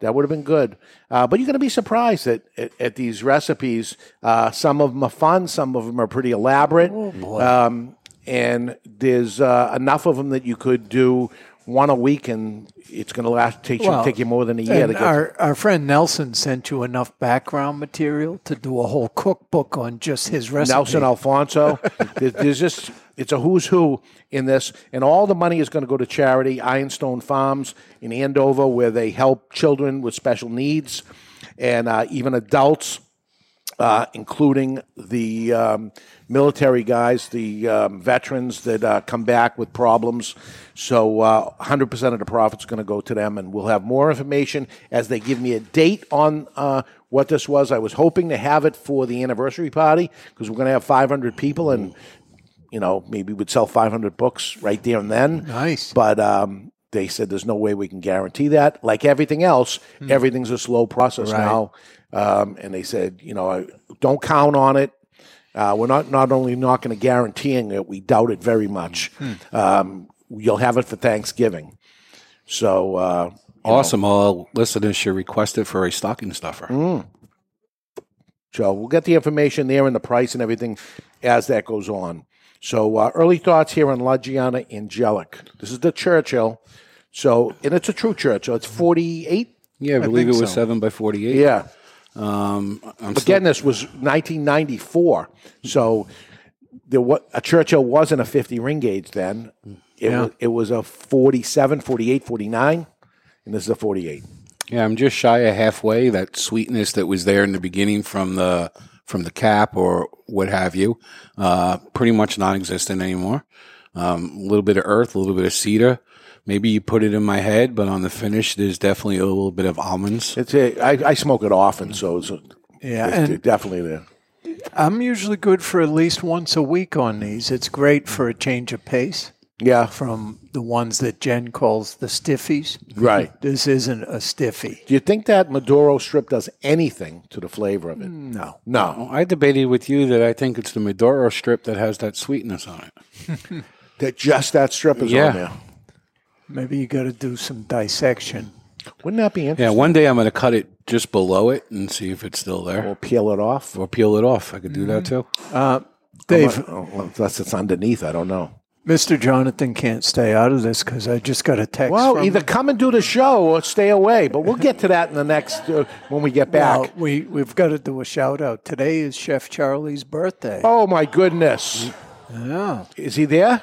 That would have been good. Uh, but you're going to be surprised at, at, at these recipes. Uh, some of them are fun. Some of them are pretty elaborate. um, and there's uh, enough of them that you could do one a week, and it's going to last take you Well, take you more than a year to get. our, our friend Nelson sent you enough background material to do a whole cookbook on just his recipe. Nelson Alfonso. There- there's just it's a who's who in this, and all the money is going to go to charity Ironstone Farms in Andover, where they help children with special needs and uh, even adults, uh, including the um, military guys, the um, veterans that uh, come back with problems. So, uh, 100% of the profits going to go to them, and we'll have more information as they give me a date on uh, what this was. I was hoping to have it for the anniversary party because we're going to have 500 people, and you know maybe we'd sell 500 books right there and then. Nice, but um, they said there's no way we can guarantee that. Like everything else, everything's a slow process Right. now. Um, and they said, you know, don't count on it. Uh, we're not not only not going to guaranteeing it, we doubt it very much. Um, you'll have it for Thanksgiving. So uh, you know. Awesome. All listeners should request it for a stocking stuffer. Mm. So we'll get the information there and the price and everything as that goes on. So uh, early thoughts here on La Gianna Angelic. This is the Churchill. So and it's a true Churchill. It's forty eight. Yeah, I, believe it was seven by forty-eight. Yeah. Um, I'm Again, still- this was 1994. So there wa- a Churchill wasn't a 50 ring gauge then. It, Yeah. was, it was a 47, 48, 49, and this is a 48. Yeah, I'm just shy of halfway. That sweetness that was there in the beginning from the from the cap or what have you, uh, pretty much non-existent anymore. Um, a little bit of earth, a little bit of cedar. Maybe you put it in my head, but on the finish, there's definitely a little bit of almonds. It's a, I, I smoke it often, so it's, a, Yeah, it's and- definitely there. I'm usually good for at least once a week on these. It's great for a change of pace. Yeah. From the ones that Jen calls the stiffies. Right. This isn't a stiffy. Do you think that Maduro strip does anything to the flavor of it? No. No. I debated with you that I think it's the Maduro strip that has that sweetness on it. That just that strip is Yeah. on there. Maybe you got to do some dissection. Wouldn't that be interesting? Yeah, one day I'm going to cut it just below it and see if it's still there. Or peel it off. Or peel it off. I could do that too. Uh, Dave, Oh, well, unless it's underneath, I don't know. Mr. Jonathan can't stay out of this because I just got a text. Well, from either him. come and do the show or stay away. But we'll get to that in the next uh, when we get back. Well, we we've got to do a shout out. Today is Chef Charlie's birthday. Oh my goodness! Yeah. Is he there?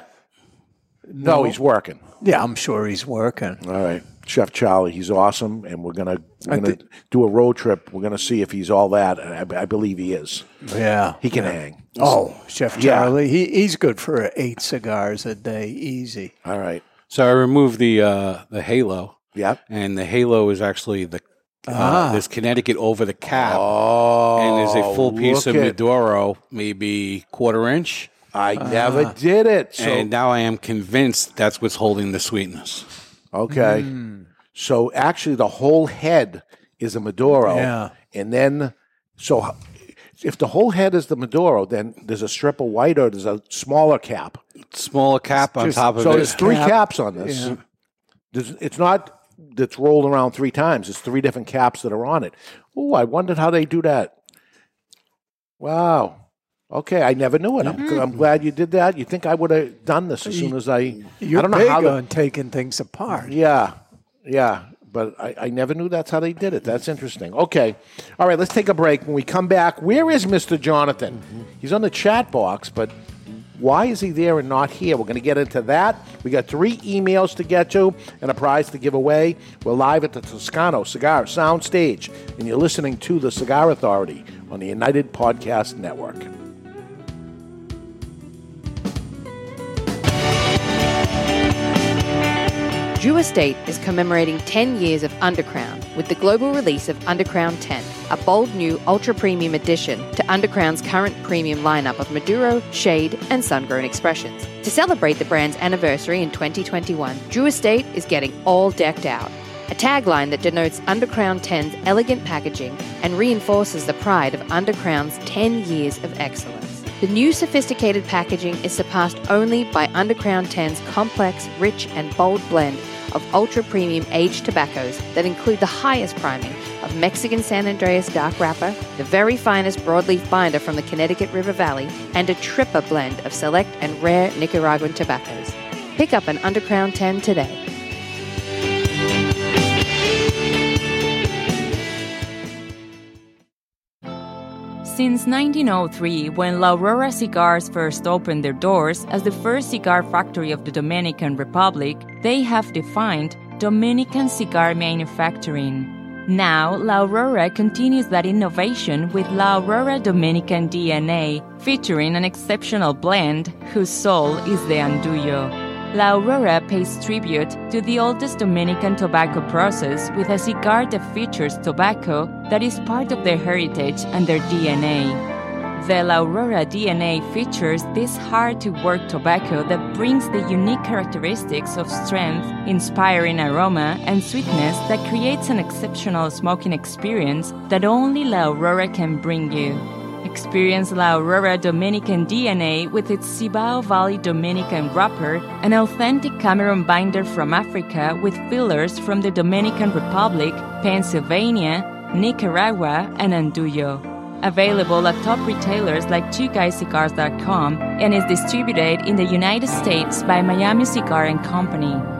No, he's working. Yeah, I'm sure he's working. All right, Chef Charlie, he's awesome, and we're gonna we're I gonna thi- do a road trip. We're gonna see if he's all that. and I, I believe he is. Yeah, he can yeah. hang. Oh, Chef Yeah. Charlie, he, he's good for eight cigars a day, easy. All right. So I removed the uh, the halo. Yep. And the halo is actually the uh, Ah. there's Connecticut over the cap. Oh, and there's a full piece look of at- Maduro, maybe quarter inch. I never did it. So and now I am convinced that's what's holding the sweetness. Okay. Hmm. So actually, the whole head is a Maduro. Yeah. And then, so h- if the whole head is the Maduro, then there's a strip of white or there's a smaller cap. Smaller cap on Just- top of it. so it. there's three Cap. caps on this. Yeah. There's, it's not that's rolled around three times. It's three different caps that are on it. Oh, I wondered how they do that. Wow. Okay, I never knew it. I'm. I'm glad you did that. You think I would have done this as soon as I? You're I don't know big how. the- on taking things apart. yeah, yeah, but I, I never knew that's how they did it. That's interesting. Okay, all right, let's take a break. When we come back, where is Mister Jonathan? He's on the chat box, but why is he there and not here? We're going to get into that. We got three emails to get to and a prize to give away. We're live at the Toscano Cigar Soundstage, and you're listening to the Cigar Authority on the United Podcast Network. Drew Estate is commemorating 10 years of Undercrown with the global release of Undercrown 10, a bold new ultra premium addition to Undercrown's current premium lineup of Maduro, Shade, and Sun-Grown expressions. To celebrate the brand's anniversary in 2021, Drew Estate is getting all decked out. A tagline that denotes Undercrown 10's elegant packaging and reinforces the pride of Undercrown's 10 years of excellence. The new sophisticated packaging is surpassed only by Undercrown 10's complex, rich, and bold blend of ultra premium aged tobaccos that include the highest priming of Mexican San Andrés dark wrapper, the very finest broadleaf binder from the Connecticut River Valley, and a tripper blend of select and rare Nicaraguan tobaccos. Pick up an Undercrown 10 today. Since 1903, when La Aurora Cigars first opened their doors as the first cigar factory of the Dominican Republic, they have defined Dominican cigar manufacturing. Now, La Aurora continues that innovation with La Aurora Dominican DNA, featuring an exceptional blend whose soul is the Andullo. La Aurora pays tribute to the oldest Dominican tobacco process with a cigar that features tobacco that is part of their heritage and their DNA. The La Aurora DNA features this hard to work tobacco that brings the unique characteristics of strength, inspiring aroma, and sweetness that creates an exceptional smoking experience that only La Aurora can bring you. Experience La Aurora Dominican DNA with its Cibao Valley Dominican wrapper, an authentic Cameroon binder from Africa with fillers from the Dominican Republic, Pennsylvania, Nicaragua, and Andullo. Available at top retailers like twoguyscigars.com and is distributed in the United States by Miami Cigar and Company.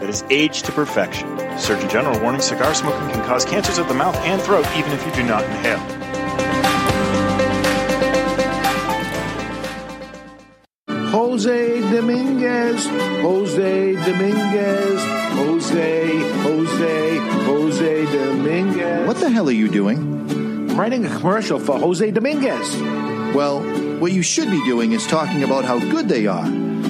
that is aged to perfection. Surgeon General warning cigar smoking can cause cancers of the mouth and throat even if you do not inhale. Jose Dominguez, Jose Dominguez, Jose, Jose, Jose Dominguez. What the hell are you doing? I'm writing a commercial for Jose Dominguez. Well, what you should be doing is talking about how good they are.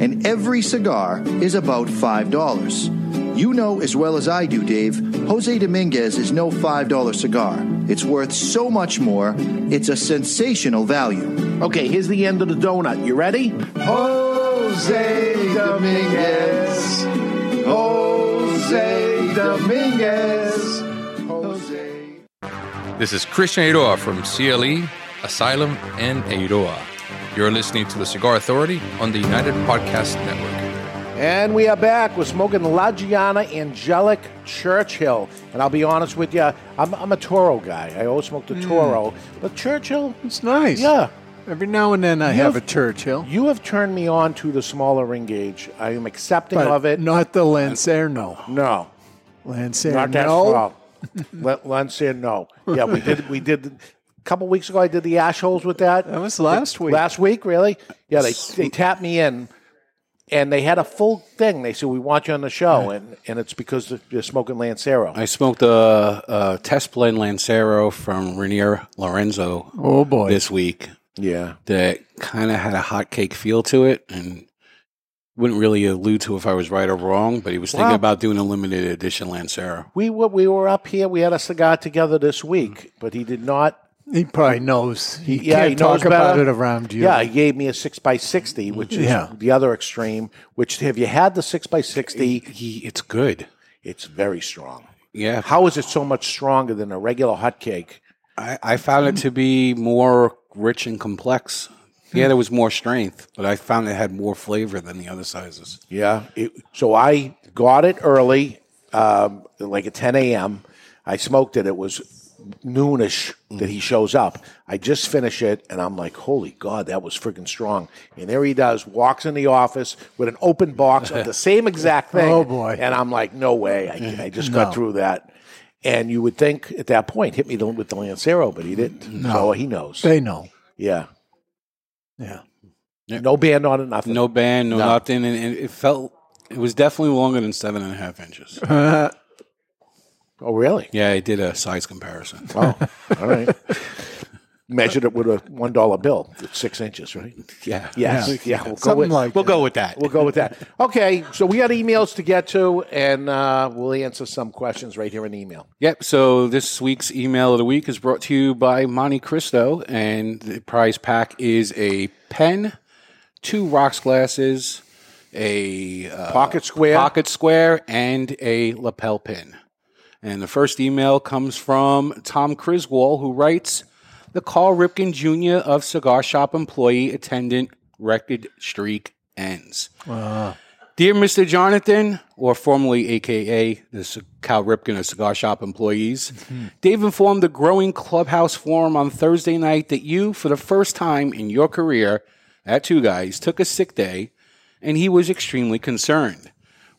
And every cigar is about $5. You know as well as I do, Dave, Jose Dominguez is no $5 cigar. It's worth so much more, it's a sensational value. Okay, here's the end of the donut. You ready? Jose Dominguez. Jose Dominguez. Jose. This is Christian Eiroa from CLE, Asylum, and Eiroa. You're listening to the Cigar Authority on the United Podcast Network. And we are back. We're smoking La Gianna Angelic Churchill. And I'll be honest with you, I'm, I'm a Toro guy. I always smoke the Mm. Toro. But Churchill, It's nice. Yeah. Every now and then I You have a Churchill. you have turned me on to the smaller ring gauge. I am accepting But of it. not the Lancero. No. Lancero. Not that small. Let Len said no. Yeah, we did. We did. A couple weeks ago, I did the ash holes with that. That was last week. Last week, really? Yeah, they they tapped me in, and they had a full thing. They said we want you on the show, and and it's because you're smoking Lancero. I smoked a, a test blend Lancero from Reinier Lorenzo. Oh, boy. This week. Yeah. That kind of had a hot cake feel to it, and wouldn't really allude to if I was right or wrong. But he was thinking Wow. about doing a limited edition Lancero. We were we were up here. We had a cigar together this week, but he did not. He probably knows. He yeah, can't he knows talk about better. it around you. Yeah, he gave me a six by sixty, which is Yeah. the other extreme. Which have you had the six by sixty? He, it's good. It's very strong. Yeah. How is it so much stronger than a regular hot cake? I, I found it to be more rich and complex. Yeah, there was more strength, but I found it had more flavor than the other sizes. Yeah. It, so I got it early, um, like at 10 a.m. I smoked it. It was noonish that he mm. shows up. I just finish it, and I'm like, holy God, that was freaking strong. And there he does, walks in the office with an open box of the same exact thing. Oh, boy. And I'm like, no way. I, I eh, just No. got through that. And you would think at that point, hit me with the Lancero, but he didn't. No. So he knows. They know. Yeah. Yeah. No band on it, nothing. No band, no, No. nothing, and, and it felt it was definitely longer than seven and a half inches. oh, really? Yeah, I did a size comparison. Oh, all right. Measured it with a one dollar bill. It's six inches, right? Yeah. Yes. Yeah. Yeah. We'll go Something with, like We'll that. go with that. We'll go with that. Okay. So we got emails to get to, and uh, we'll answer some questions right here in the email. Yep. So this week's email of the week is brought to you by Monte Cristo, and the prize pack is a pen, two rocks glasses, a uh, Pocket square. pocket square, and a lapel pin. And the first email comes from Tom Criswell, who writes, "The Cal Ripken Jr. of Cigar Shop employee attendant record streak ends." Dear Mr. Jonathan, or formerly AKA the Cal Ripken of Cigar Shop employees, mm-hmm. Dave informed the growing Clubhouse Forum on Thursday night that you, for the first time in your career at Two Guys, took a sick day, and he was extremely concerned.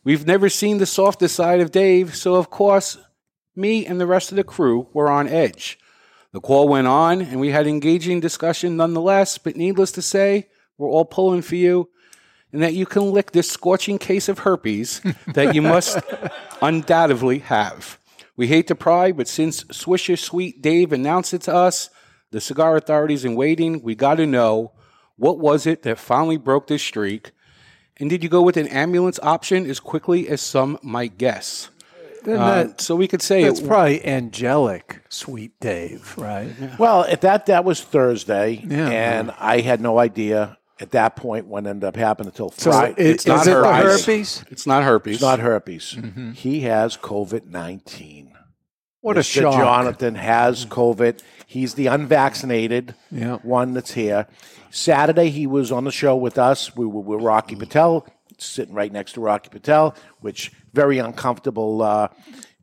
We've never seen the softer side of Dave, so of course, me and the rest of the crew were on edge. The call went on, and we had engaging discussion nonetheless, but needless to say, we're all pulling for you and that you can lick this scorching case of herpes that you must undoubtedly have. We hate to pry, but since Swisher Sweet Dave announced it to us, the cigar authorities in waiting, we got to know what was it that finally broke this streak, and did you go with an ambulance option as quickly as some might guess? Then Uh, that- so we could say it's it- probably angelic, sweet Dave, right? Well, at that that was Thursday, Yeah. and I had no idea at that point what ended up happening until So Friday. i- is it the herpes? It's not herpes. It's not herpes. He has COVID nineteen. What a shock. Jonathan has COVID. He's the unvaccinated Yeah. one that's here. Saturday he was on the show with us. We were with Rocky Patel, sitting right next to Rocky Patel, which very uncomfortable uh,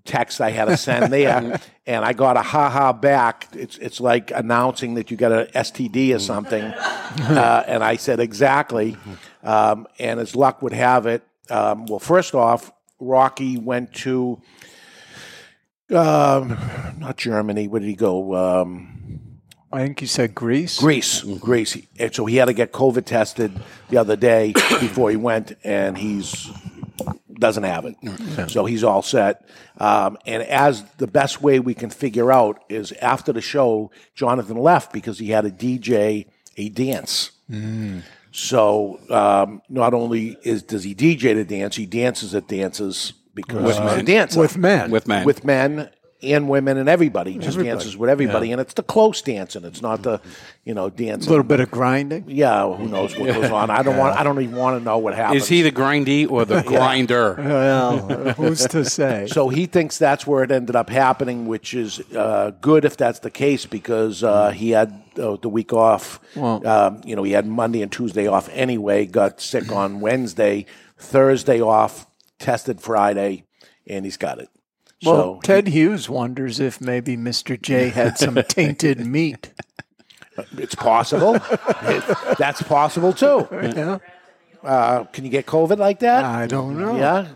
text I had to send there, and I got a ha ha back. It's it's like announcing that you got a STD or something, uh, and I said exactly. Um, and as luck would have it, um, well, first off, Rocky went to um, not Germany. Where did he go? Um, I think you said Greece. Greece, Greece. And so he had to get COVID tested the other day before he went, and he's doesn't have it. So he's all set. Um, and as the best way we can figure out is after the show, Jonathan left because he had to DJ a dance. So um, not only is does he DJ the dance, he dances at dances because With he's men. a dancer With men. With men. with men and women and everybody. Just Everybody. dances with everybody, Yeah. and it's the close dancing. It's not the you know dancing. A little bit of grinding. Yeah, who knows what goes on? I don't want. I don't even want to know what happens. Is he the grindy or the grinder? Well, who's to say? So he thinks that's where it ended up happening, which is uh, good if that's the case because uh, he had uh, the week off. Well- um, you know, he had Monday and Tuesday off anyway. Got sick on Wednesday, Thursday off, tested Friday, and he's got it. Well, so Ted Hughes wonders if maybe Mr. J had some tainted meat. it's possible. It- that's possible too. Yeah. Uh, can you get COVID like that? I don't know. Yeah.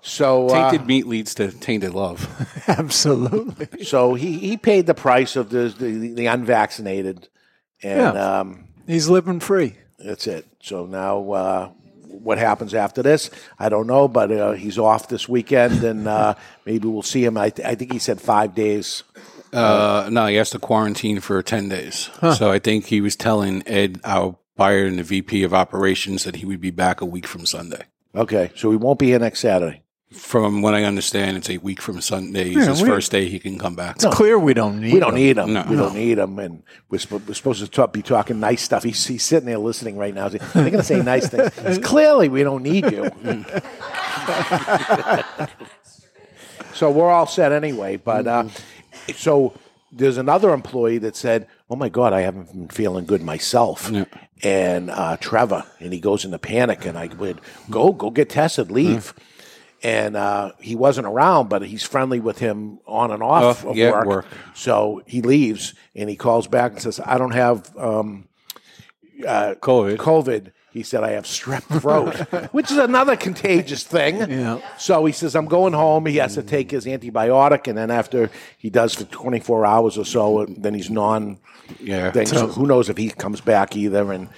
So uh, Tainted meat leads to tainted love. Absolutely. So he, he paid the price of the the, the unvaccinated, and Yeah. um, He's living free. that's it. So now uh, what happens after this, I don't know, but uh, he's off this weekend, and uh, maybe we'll see him. I, th- I think he said five days. Uh, no, he has to quarantine for 10 days. So I think he was telling Ed, our buyer and the VP of operations, that he would be back a week from Sunday. Okay, so he won't be here next Saturday. From what I understand, it's a week from Sunday. Yeah, his we- first day he can come back. It's clear we don't need We don't him. need him. No. We don't need him, and we're, sp- we're supposed to talk, be talking nice stuff. He's, he's sitting there listening right now. They're going to say nice things. It's clearly, we don't need you. so we're all set anyway. But uh, so there's another employee that said, "Oh my God, I haven't been feeling good myself." And uh, Trevor, and he goes into panic, and I would go, go get tested, leave. And uh, he wasn't around, but he's friendly with him on and off Oh, of yeah, work. work. So he leaves, and he calls back and says, "I don't have." Um, uh, COVID. COVID. He said, I have strep throat, which is another contagious thing. Yeah. So he says, I'm going home. He has to take his antibiotic, and then after he does for 24 hours or so, then he's non. Yeah. Thing. So So- who knows if he comes back either? And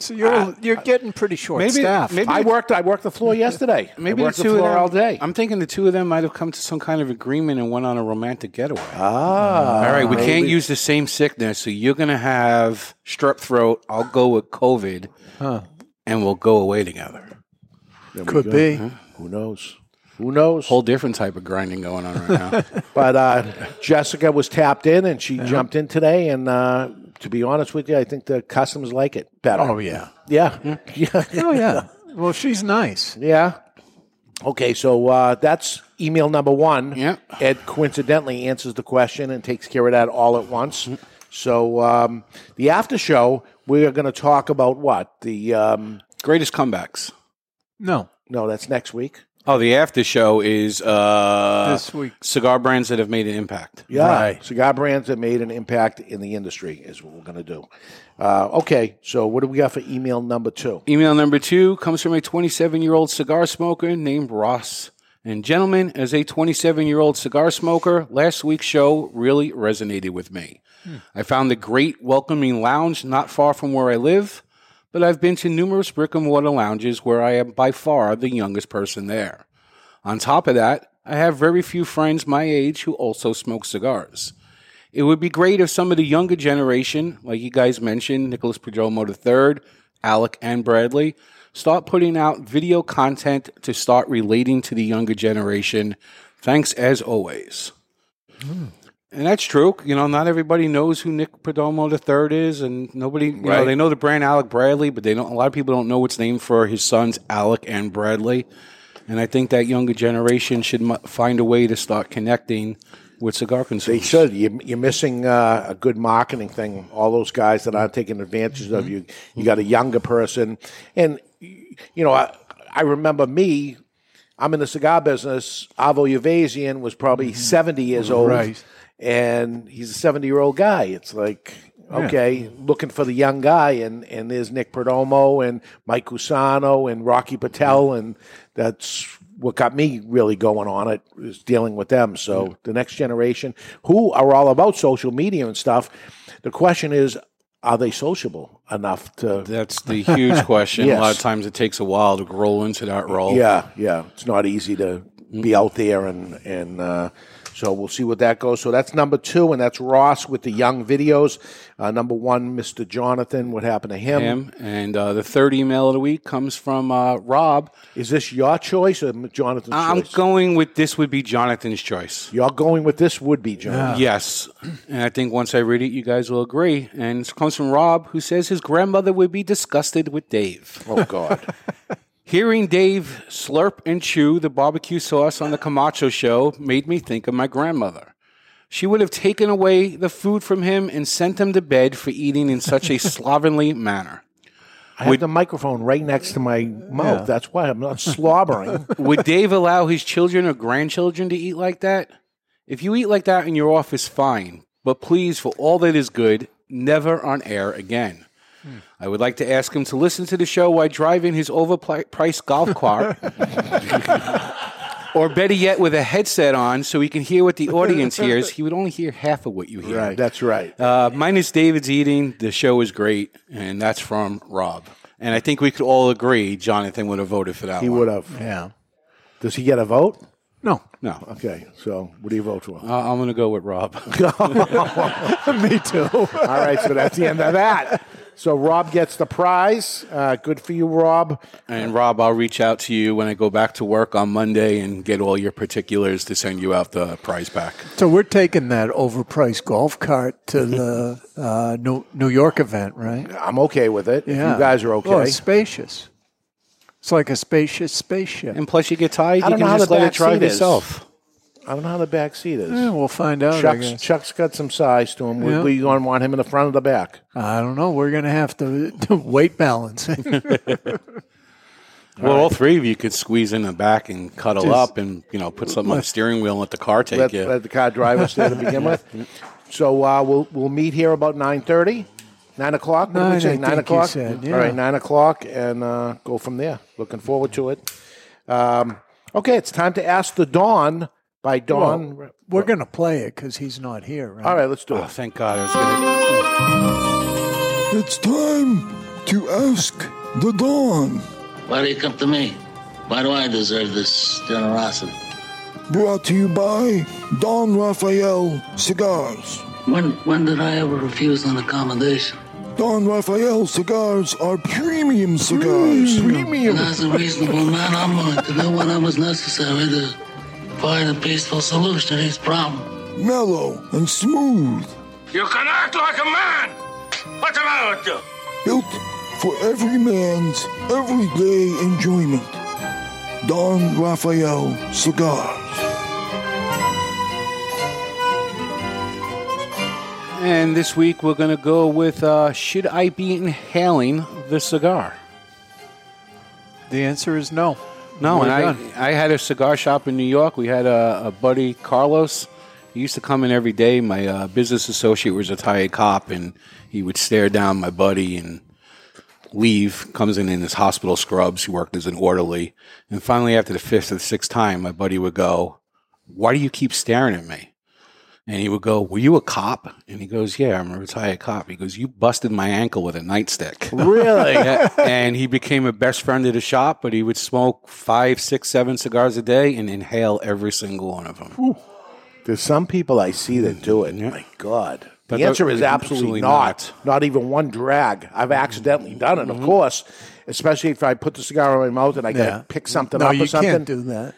So you're you're getting pretty short Maybe- staffed. maybe- I worked. I worked the floor yesterday. Maybe I the worked two of floor them all day. I'm thinking the two of them might have come to some kind of agreement and went on a romantic getaway. Ah, All right, we can't use the same sickness, so you're going to have strep throat. I'll go with COVID, Huh. and we'll go away together. There Could go. be. Who knows? Who knows? Whole different type of grinding going on right now. But uh, Jessica was tapped in, and she jumped in today. And uh, to be honest with you, I think the customers like it better. Oh yeah. yeah, yeah. Oh yeah. Well, she's nice. Yeah. Okay, so uh, that's email number one. Yeah. Ed coincidentally answers the question and takes care of that all at once. So um, the after show, we are going to talk about what the um, Greatest comebacks. No. no, that's next week. Oh, the after show is uh, This week. cigar brands that have made an impact. Yeah, Right. cigar brands that made an impact in the industry is what we're going to do. Uh, okay, so what do we got for email number two? Email number two comes from a 27 year old cigar smoker named Ross. And, gentlemen, as a 27 year old cigar smoker, last week's show really resonated with me. I found a great welcoming lounge not far from where I live, but I've been to numerous brick and mortar lounges where I am by far the youngest person there. On top of that, I have very few friends my age who also smoke cigars. It would be great if some of the younger generation, like you guys mentioned, Nicholas Perdomo III, Alec, and Bradley, start putting out video content to start relating to the younger generation. Thanks as always. Hmm. And that's true. You know, not everybody knows who Nick Perdomo III is, and nobody, you know, they know the brand Alec Bradley, but they don't. A lot of people don't know what's named for his sons, Alec and Bradley. And I think that younger generation should mu- find a way to start connecting with cigar consumers. They should. You, you're missing uh, a good marketing thing. All those guys that aren't taking advantage of you. You got a younger person, and you know, I, I remember me. I'm in the cigar business. Avo Uvezian was probably 70 years old, Right. And he's a 70 year old guy. It's like. Okay, looking for the young guy, and, and there's Nick Perdomo and Mike Cusano and Rocky Patel, and that's what got me really going on it is dealing with them. So the next generation, who are all about social media and stuff, the question is, are they sociable enough to? That's the huge question. A lot of times it takes a while to roll into that role. Yeah, yeah, it's not easy to be out there and and. Uh, so we'll see what that goes. So that's number two, and that's Ross with the young videos. Uh, number one, Mr. Jonathan. What happened to him? Him. And uh, the third email of the week comes from uh, Rob. Is this your choice or Jonathan's choice? I'm choice? going with this would be Jonathan's choice. You're going with this would be Jonathan. Yes. And I think once I read it, you guys will agree. And it comes from Rob, who says his grandmother would be disgusted with Dave. Oh God. Hearing Dave slurp and chew the barbecue sauce on the Camacho show made me think of my grandmother. She would have taken away the food from him and sent him to bed for eating in such a slovenly manner. I have the microphone right next to my mouth. Yeah. That's why I'm not slobbering. Would Dave allow his children or grandchildren to eat like that? If you eat like that in your office, fine. But please, for all that is good, never on air again. I would like to ask him to listen to the show while driving his overpriced golf cart. or better yet, with a headset on so he can hear what the audience hears. He would only hear half of what you hear. Right, that's right. Uh, minus David's eating, the show is great, and that's from Rob. And I think we could all agree Jonathan would have voted for that He one. would have. Yeah. Does he get a vote? No. No. Okay, so what do you vote for? Uh, I'm going to go with Rob. Me too. All right, so that's the end of that. So Rob gets the prize. Uh, good for you, Rob. And Rob, I'll reach out to you when I go back to work on Monday and get all your particulars to send you out the prize pack. So we're taking that overpriced golf cart to the uh, New, New York event, right? I'm okay with it. If you guys are okay. Oh, it's spacious. It's like a spacious spaceship. And plus, you get tired, I you don't know can how just the let it back drive seat is. yourself. I don't know how the back seat is. Yeah, we'll find out. I Chuck's, guess. Chuck's got some size to him. Yeah. We, we going to want him in the front or the back? I don't know. We're going to have to do weight balancing. Well, all three of you could squeeze in the back and cuddle Just- up and, you know, put something on the steering wheel and let the car take let, you. let the car drive us there to begin with. So uh, we'll we'll meet here about nine thirty Nine o'clock. What did we Nine, say? I Nine think you o'clock. said, All right, nine o'clock, and uh, go from there. Looking forward to it. Um, okay, it's time to ask the Dawn by Dawn. Well, we're going to play it because he's not here, right? All right, let's do Oh, it. thank God. I was gonna. It's time to ask the dawn. Why do you come to me? Why do I deserve this generosity? Brought to you by Don Rafael Cigars. When when did I ever refuse an accommodation? Don Rafael cigars are premium cigars. And as a reasonable man, I'm willing to do whatever's necessary to find a peaceful solution to these problems. Mellow and smooth. You can act like a man! What's the matter with you? Built for every man's everyday enjoyment. Don Rafael Cigars. And this week we're going to go with uh, Should I Be Inhaling the Cigar? The answer is no. No, and I. I had a cigar shop in New York. We had a, a buddy, Carlos. He used to come in every day. My uh, business associate was a retired cop, and he would stare down my buddy and leave. Comes in in his hospital scrubs. He worked as an orderly. And finally, after the fifth or the sixth time, my buddy would go, Why do you keep staring at me? And he would go, Were you a cop? And he goes, Yeah, I'm a retired cop. He goes, You busted my ankle with a nightstick. Really? Yeah, and he became a best friend of the shop, but he would smoke five, six, seven cigars a day and inhale every single one of them. There's some people I see that do it. My God. But the answer they're- is absolutely, absolutely not. not. even one drag. I've mm-hmm. accidentally done it, of mm-hmm. course, especially if I put the cigar in my mouth and I got Yeah. to pick something No, up you or something. can't do that.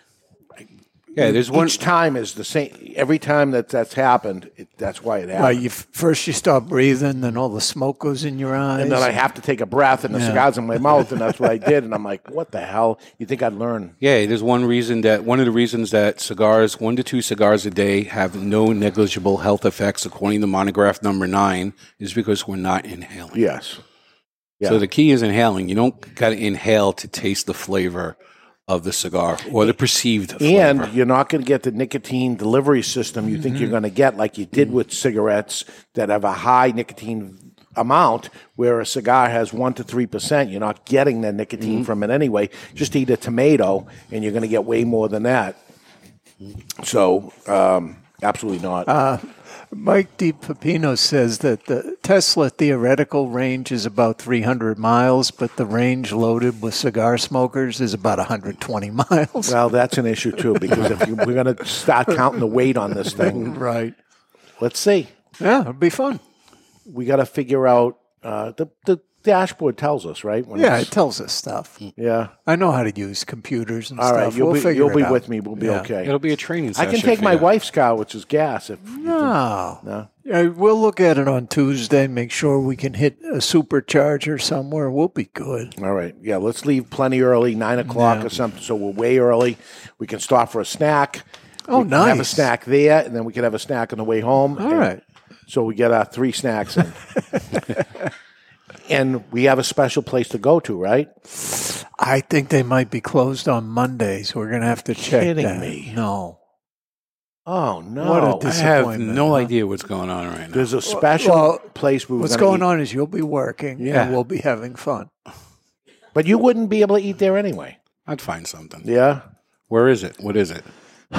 Yeah, there's one. Each time is the same. Every time that that's happened, it, that's why it happened. Well, you f- first you stop breathing, then all the smoke goes in your eyes. and then I have to take a breath, and the Yeah. cigar's in my mouth, and that's what I did. And I'm like, what the hell? You think I'd learn? Yeah, there's one reason that one of the reasons that cigars, one to two cigars a day, have no negligible health effects, according to monograph number nine, is because we're not inhaling. Yes. Yeah. So the key is inhaling. You don't got to inhale to taste the flavor of the cigar or the perceived flavor. And you're not going to get the nicotine delivery system you think you're Mm-hmm. going to get, like you did with cigarettes that have a high nicotine amount, where a cigar has one to three percent. You're not getting the nicotine Mm-hmm. from it anyway. Just eat a tomato, and you're going to get way more than that. So, um, absolutely not. Uh, Mike D. Pepino says that the Tesla theoretical range is about 300 miles, but the range loaded with cigar smokers is about 120 miles. well, that's an issue too, because if you, we're going to start counting the weight on this thing, right? Let's see. Yeah, it'll be fun. We got to figure out uh, the the dashboard tells us right. When yeah, it tells us stuff. Yeah. I know how to use computers and All stuff. right, you'll we'll be figure you'll it be out. with me. We'll be Yeah. okay. It'll be a training session. I can take my you. wife's car, which is gas. If No. no, Yeah, we'll look at it on Tuesday. Make sure we can hit a supercharger somewhere. We'll be good. All right. Yeah, let's leave plenty early, nine o'clock Yeah. or something. So we're way early. We can stop for a snack. Oh, we can Have a snack there, and then we can have a snack on the way home. All and right. So we get our three snacks in. and we have a special place to go to, right? I think they might be closed on Mondays. So we're going to have to check Kidding that. me. No. Oh no! What a I have disappointment. no huh? idea what's going on right now. There's a special Well, place we were What's gonna eat. on is you'll be working Yeah. and we'll be having fun. But you wouldn't be able to eat there anyway. I'd find something. Yeah. Where is it? What is it?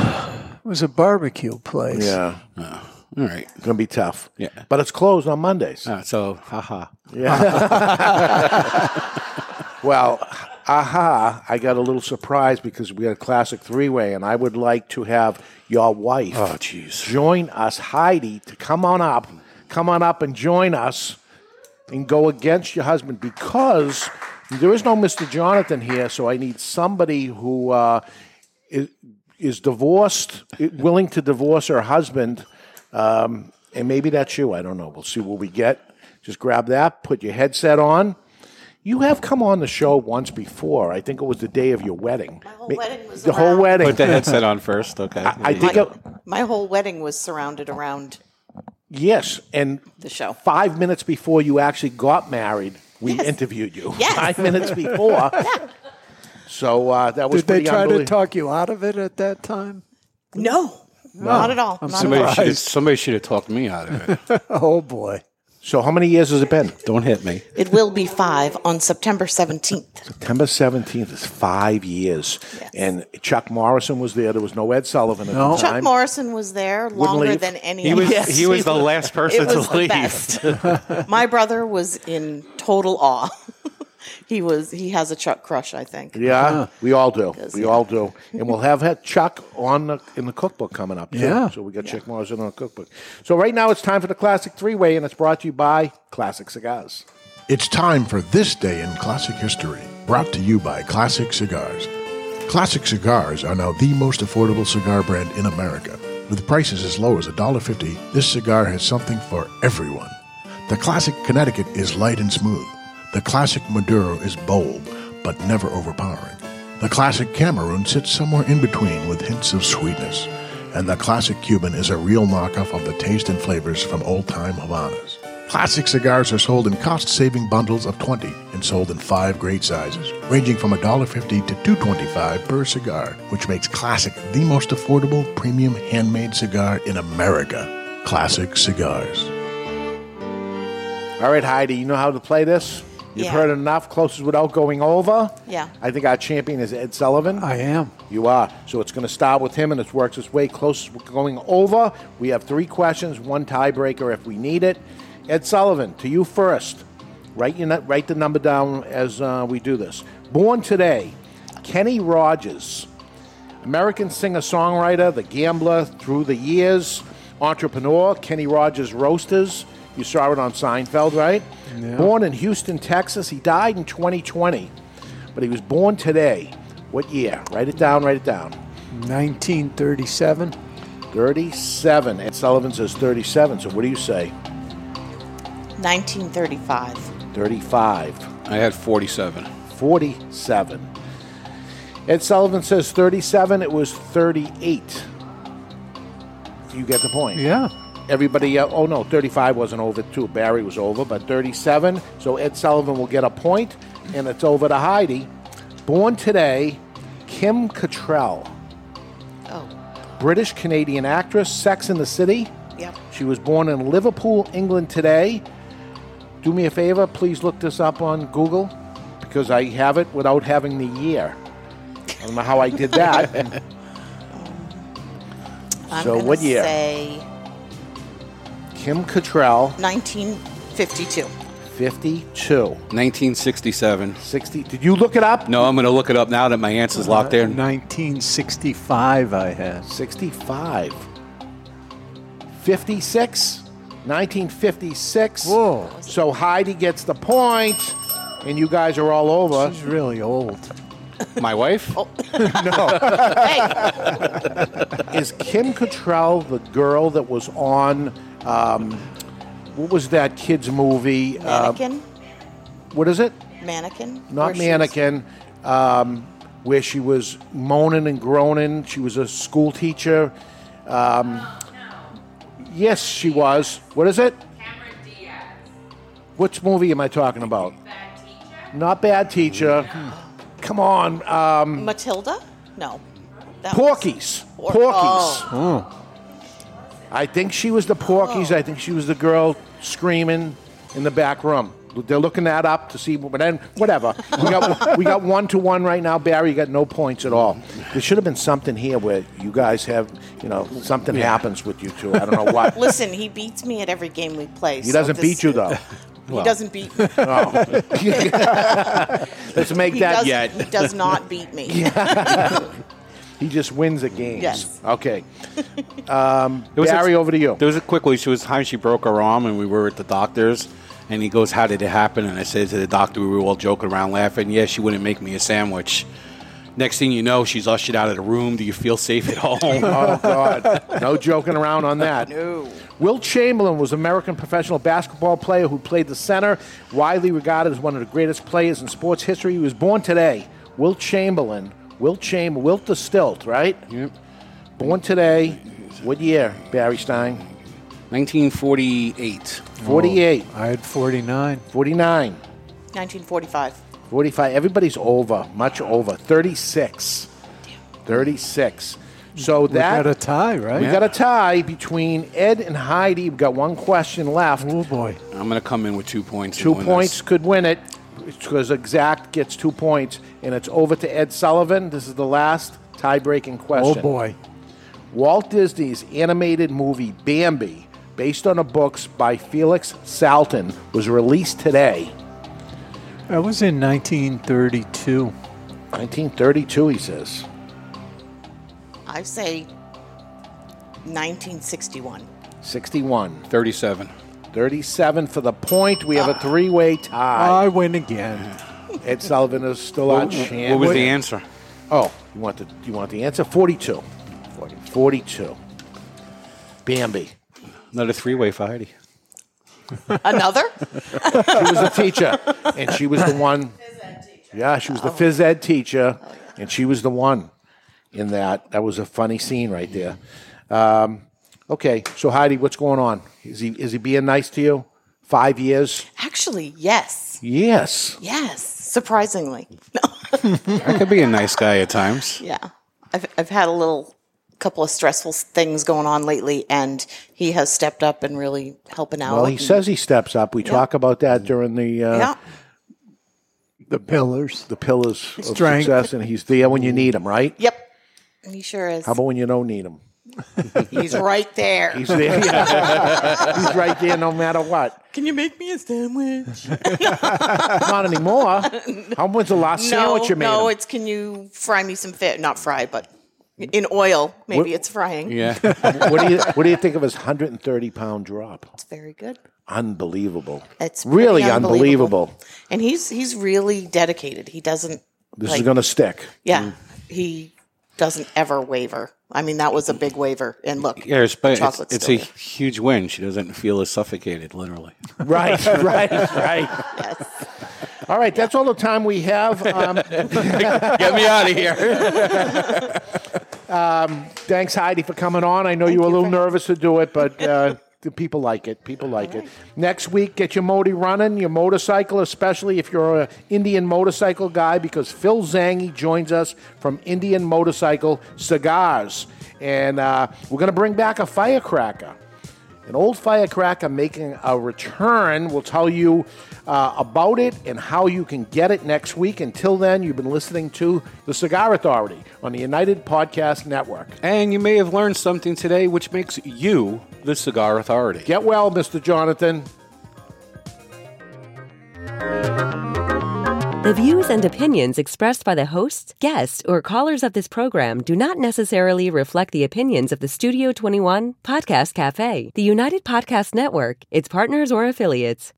It was a barbecue place. Yeah. Oh, all right. It's gonna be tough. Yeah. But it's closed on Mondays. Uh, so, haha. Yeah. well, aha, I got a little surprise because we had a classic three way, and I would like to have your wife Oh, jeez. join us, Heidi, to come on up, come on up and join us and go against your husband because there is no Mr. Jonathan here, so I need somebody who uh, is, is divorced, willing to divorce her husband, um, and maybe that's you. I don't know. We'll see what we get. Just grab that, put your headset on. You have come on the show once before. I think it was the day of your wedding. My whole wedding was the whole around- wedding. Put the headset on first, okay? I, I think my, it, my whole wedding was surrounded around yes, and the show. five minutes before you actually got married, we interviewed you. Yes. Five minutes before. So uh, that was Did they pretty try to unbelievable. talk you out of it at that time? No, not at all. I'm Not Somebody at all. should, have, somebody should have talked me out of it. oh boy. So how many years has it been? Don't hit me. It will be five on September 17th. September 17th is five years. And Chuck Morrison was there. There was no Ed Sullivan at the Chuck. Morrison was there longer leave. than any He of was- us. he was the last person It was to the leave. best. My brother was in total awe. he was. He has a Chuck crush, I think. Yeah, we all do. We yeah. all do. And we'll have had Chuck on the, in the cookbook coming up. Too. Yeah. So we got Chuck Morrison on the cookbook. So right now it's time for the Classic Three Way, and it's brought to you by Classic Cigars. It's time for This Day in Classic History, brought to you by Classic Cigars. Classic Cigars are now the most affordable cigar brand in America. With prices as low as $1.50, this cigar has something for everyone. The Classic Connecticut is light and smooth. The Classic Maduro is bold, but never overpowering. The Classic Cameroon sits somewhere in between with hints of sweetness. And the Classic Cuban is a real knockoff of the taste and flavors from old time Havanas. Classic cigars are sold in cost saving bundles of 20 and sold in five great sizes, ranging from $1.50 to $2.25 per cigar, which makes Classic the most affordable premium handmade cigar in America. Classic Cigars. All right, Heidi, you know how to play this? You've Yeah. heard enough. Closest without going over. Yeah. I think our champion is Ed Sullivan. I am. You are. So it's going to start with him, and it works its way closest going over. We have three questions, one tiebreaker if we need it. Ed Sullivan, to you first. Write your write the number down as uh, we do this. Born today, Kenny Rogers, American singer-songwriter, the gambler through the years, entrepreneur. Kenny Rogers Roasters. You saw it on Seinfeld, right? Yeah. Born in Houston, Texas. He died in 2020, but he was born today. What year? Write it down. Write it down. 1937. 37. Ed Sullivan says 37. So what do you say? 1935. 35. I had 47. 47. Ed Sullivan says 37. It was 38. You get the point. Yeah. Everybody, uh, oh no, 35 wasn't over too. Barry was over, but 37. So Ed Sullivan will get a point, and it's over to Heidi. Born today, Kim Cattrall. Oh. British Canadian actress, Sex in the City. Yep. She was born in Liverpool, England today. Do me a favor, please look this up on Google because I have it without having the year. I don't know how I did that. So what year? Say Kim Cattrall, 1952. 52. 1967. 60. Did you look it up? No, I'm going to look it up now that my answer's locked in. 1965 I had. 65. 56. 1956. Whoa. So Heidi gets the point, and you guys are all over. She's really old. My wife? Oh. no. Is Kim Cattrall the girl that was on? Um, what was that kids movie? Uh, Mannequin. what is it? Mannequin. Not Where she was- mannequin. Um, where she was moaning and groaning. She was a school teacher. Um, yes, she was. What is it? Cameron Diaz, Which movie am I talking about? bad teacher. Not bad teacher. Come on, um, Matilda? No. That Porky's. Por- Porky's. Oh. I think she was the Porky's. Oh. I think she was the girl screaming in the back room. They're looking that up to see, but then whatever. We got we got one to one right now. Barry, you got no points at all. There should have been something here where you guys have, you know, something happens with you two. I don't know what. Listen, he beats me at every game we play. He so doesn't this- beat you though. He doesn't beat me. Oh. Let's make He that does- He does not beat me. He just wins at games. Yes. Okay. Um, There was a- Barry, over to you. There was a quickly. She was time she broke her arm, and we were at the doctor's. And he goes, "How did it happen?" And I said to the doctor, we were all joking around, laughing. Yeah, she wouldn't make me a sandwich. Next thing you know, she's ushered out of the room. Do you feel safe at home? oh God! No joking around on that. No. Wilt Chamberlain was an American professional basketball player who played the center, widely regarded as one of the greatest players in sports history. He was born today. Wilt Chamberlain. Will Chamber. Wilt the Stilt, right? Yep. Born today. What year, Barry Stein? 1948. 48. I had 49. 49. 1945. 45. Everybody's over, much over. 36. 36. So We that got a tie, right? We got a tie between Ed and Heidi. We've got one question left. Oh boy! I'm going to come in with two points. Two points this. could win it because exact gets two points, and it's over to Ed Sullivan. This is the last tie-breaking question. Oh boy! Walt Disney's animated movie Bambi, based on the books by Felix Salten, was released today. That was in 1932. 1932, he says. I say 1961. 61. 37. 37 for the point. We have a three-way tie. I win again. Ed Sullivan is still What- on chance. what was the answer? Oh, you want the you want the answer? 42. 42. Bambi. Another three-way for Heidi. Another? she was a teacher, and she was the one. Yeah, she was the phys ed teacher, and she was the one in that. That was a funny scene right there. Um, okay, so Heidi, what's going on? Is he is he being nice to you? Five years? Actually, yes. Yes. Yes. Surprisingly. I could be a nice guy at times. Yeah. I've, I've had a little couple of stressful things going on lately, and he has stepped up and really helping out. Well, he and- says he steps up. We talk about that during the uh, Yeah. The pillars. the pillars of Strength. success, and he's there when you need him, right? Yep. He sure is. How about when you don't need him? He's right there. He's there. he's right there, no matter what. Can you make me a sandwich? Not anymore. How when's the last sandwich you made? no, him? it's can you fry me some fish? Not fry, but in oil. Maybe What- it's frying. what do you What do you think of his 130 pound drop? It's very good. Unbelievable. It's really pretty unbelievable. And he's he's really dedicated. He doesn't. This like- is going to stick. Yeah, he doesn't ever waver. I mean, that was a big waiver. And look, Yeah, it's, but it's, it's a huge win. She doesn't feel as suffocated, literally. Right, right, right. Yes. All right, that's all the time we have. Um, Get me out of here. um, thanks, Heidi, for coming on. I know you were a little nervous to do it, but uh, the people like it. People like it. Next week, get your modi running, your motorcycle, especially if you're an Indian motorcycle guy, because Phil Zanghi joins us from Indian Motorcycle Cigars. And uh, we're going to bring back a firecracker. An old firecracker making a return. We'll tell you uh, about it and how you can get it next week. Until then, you've been listening to The Cigar Authority on the United Podcast Network. And you may have learned something today which makes you the cigar authority. Get well, Mr. Jonathan. The views and opinions expressed by the hosts, guests, or callers of this program do not necessarily reflect the opinions of the Studio 21 Podcast Cafe, the United Podcast Network, its partners, or affiliates.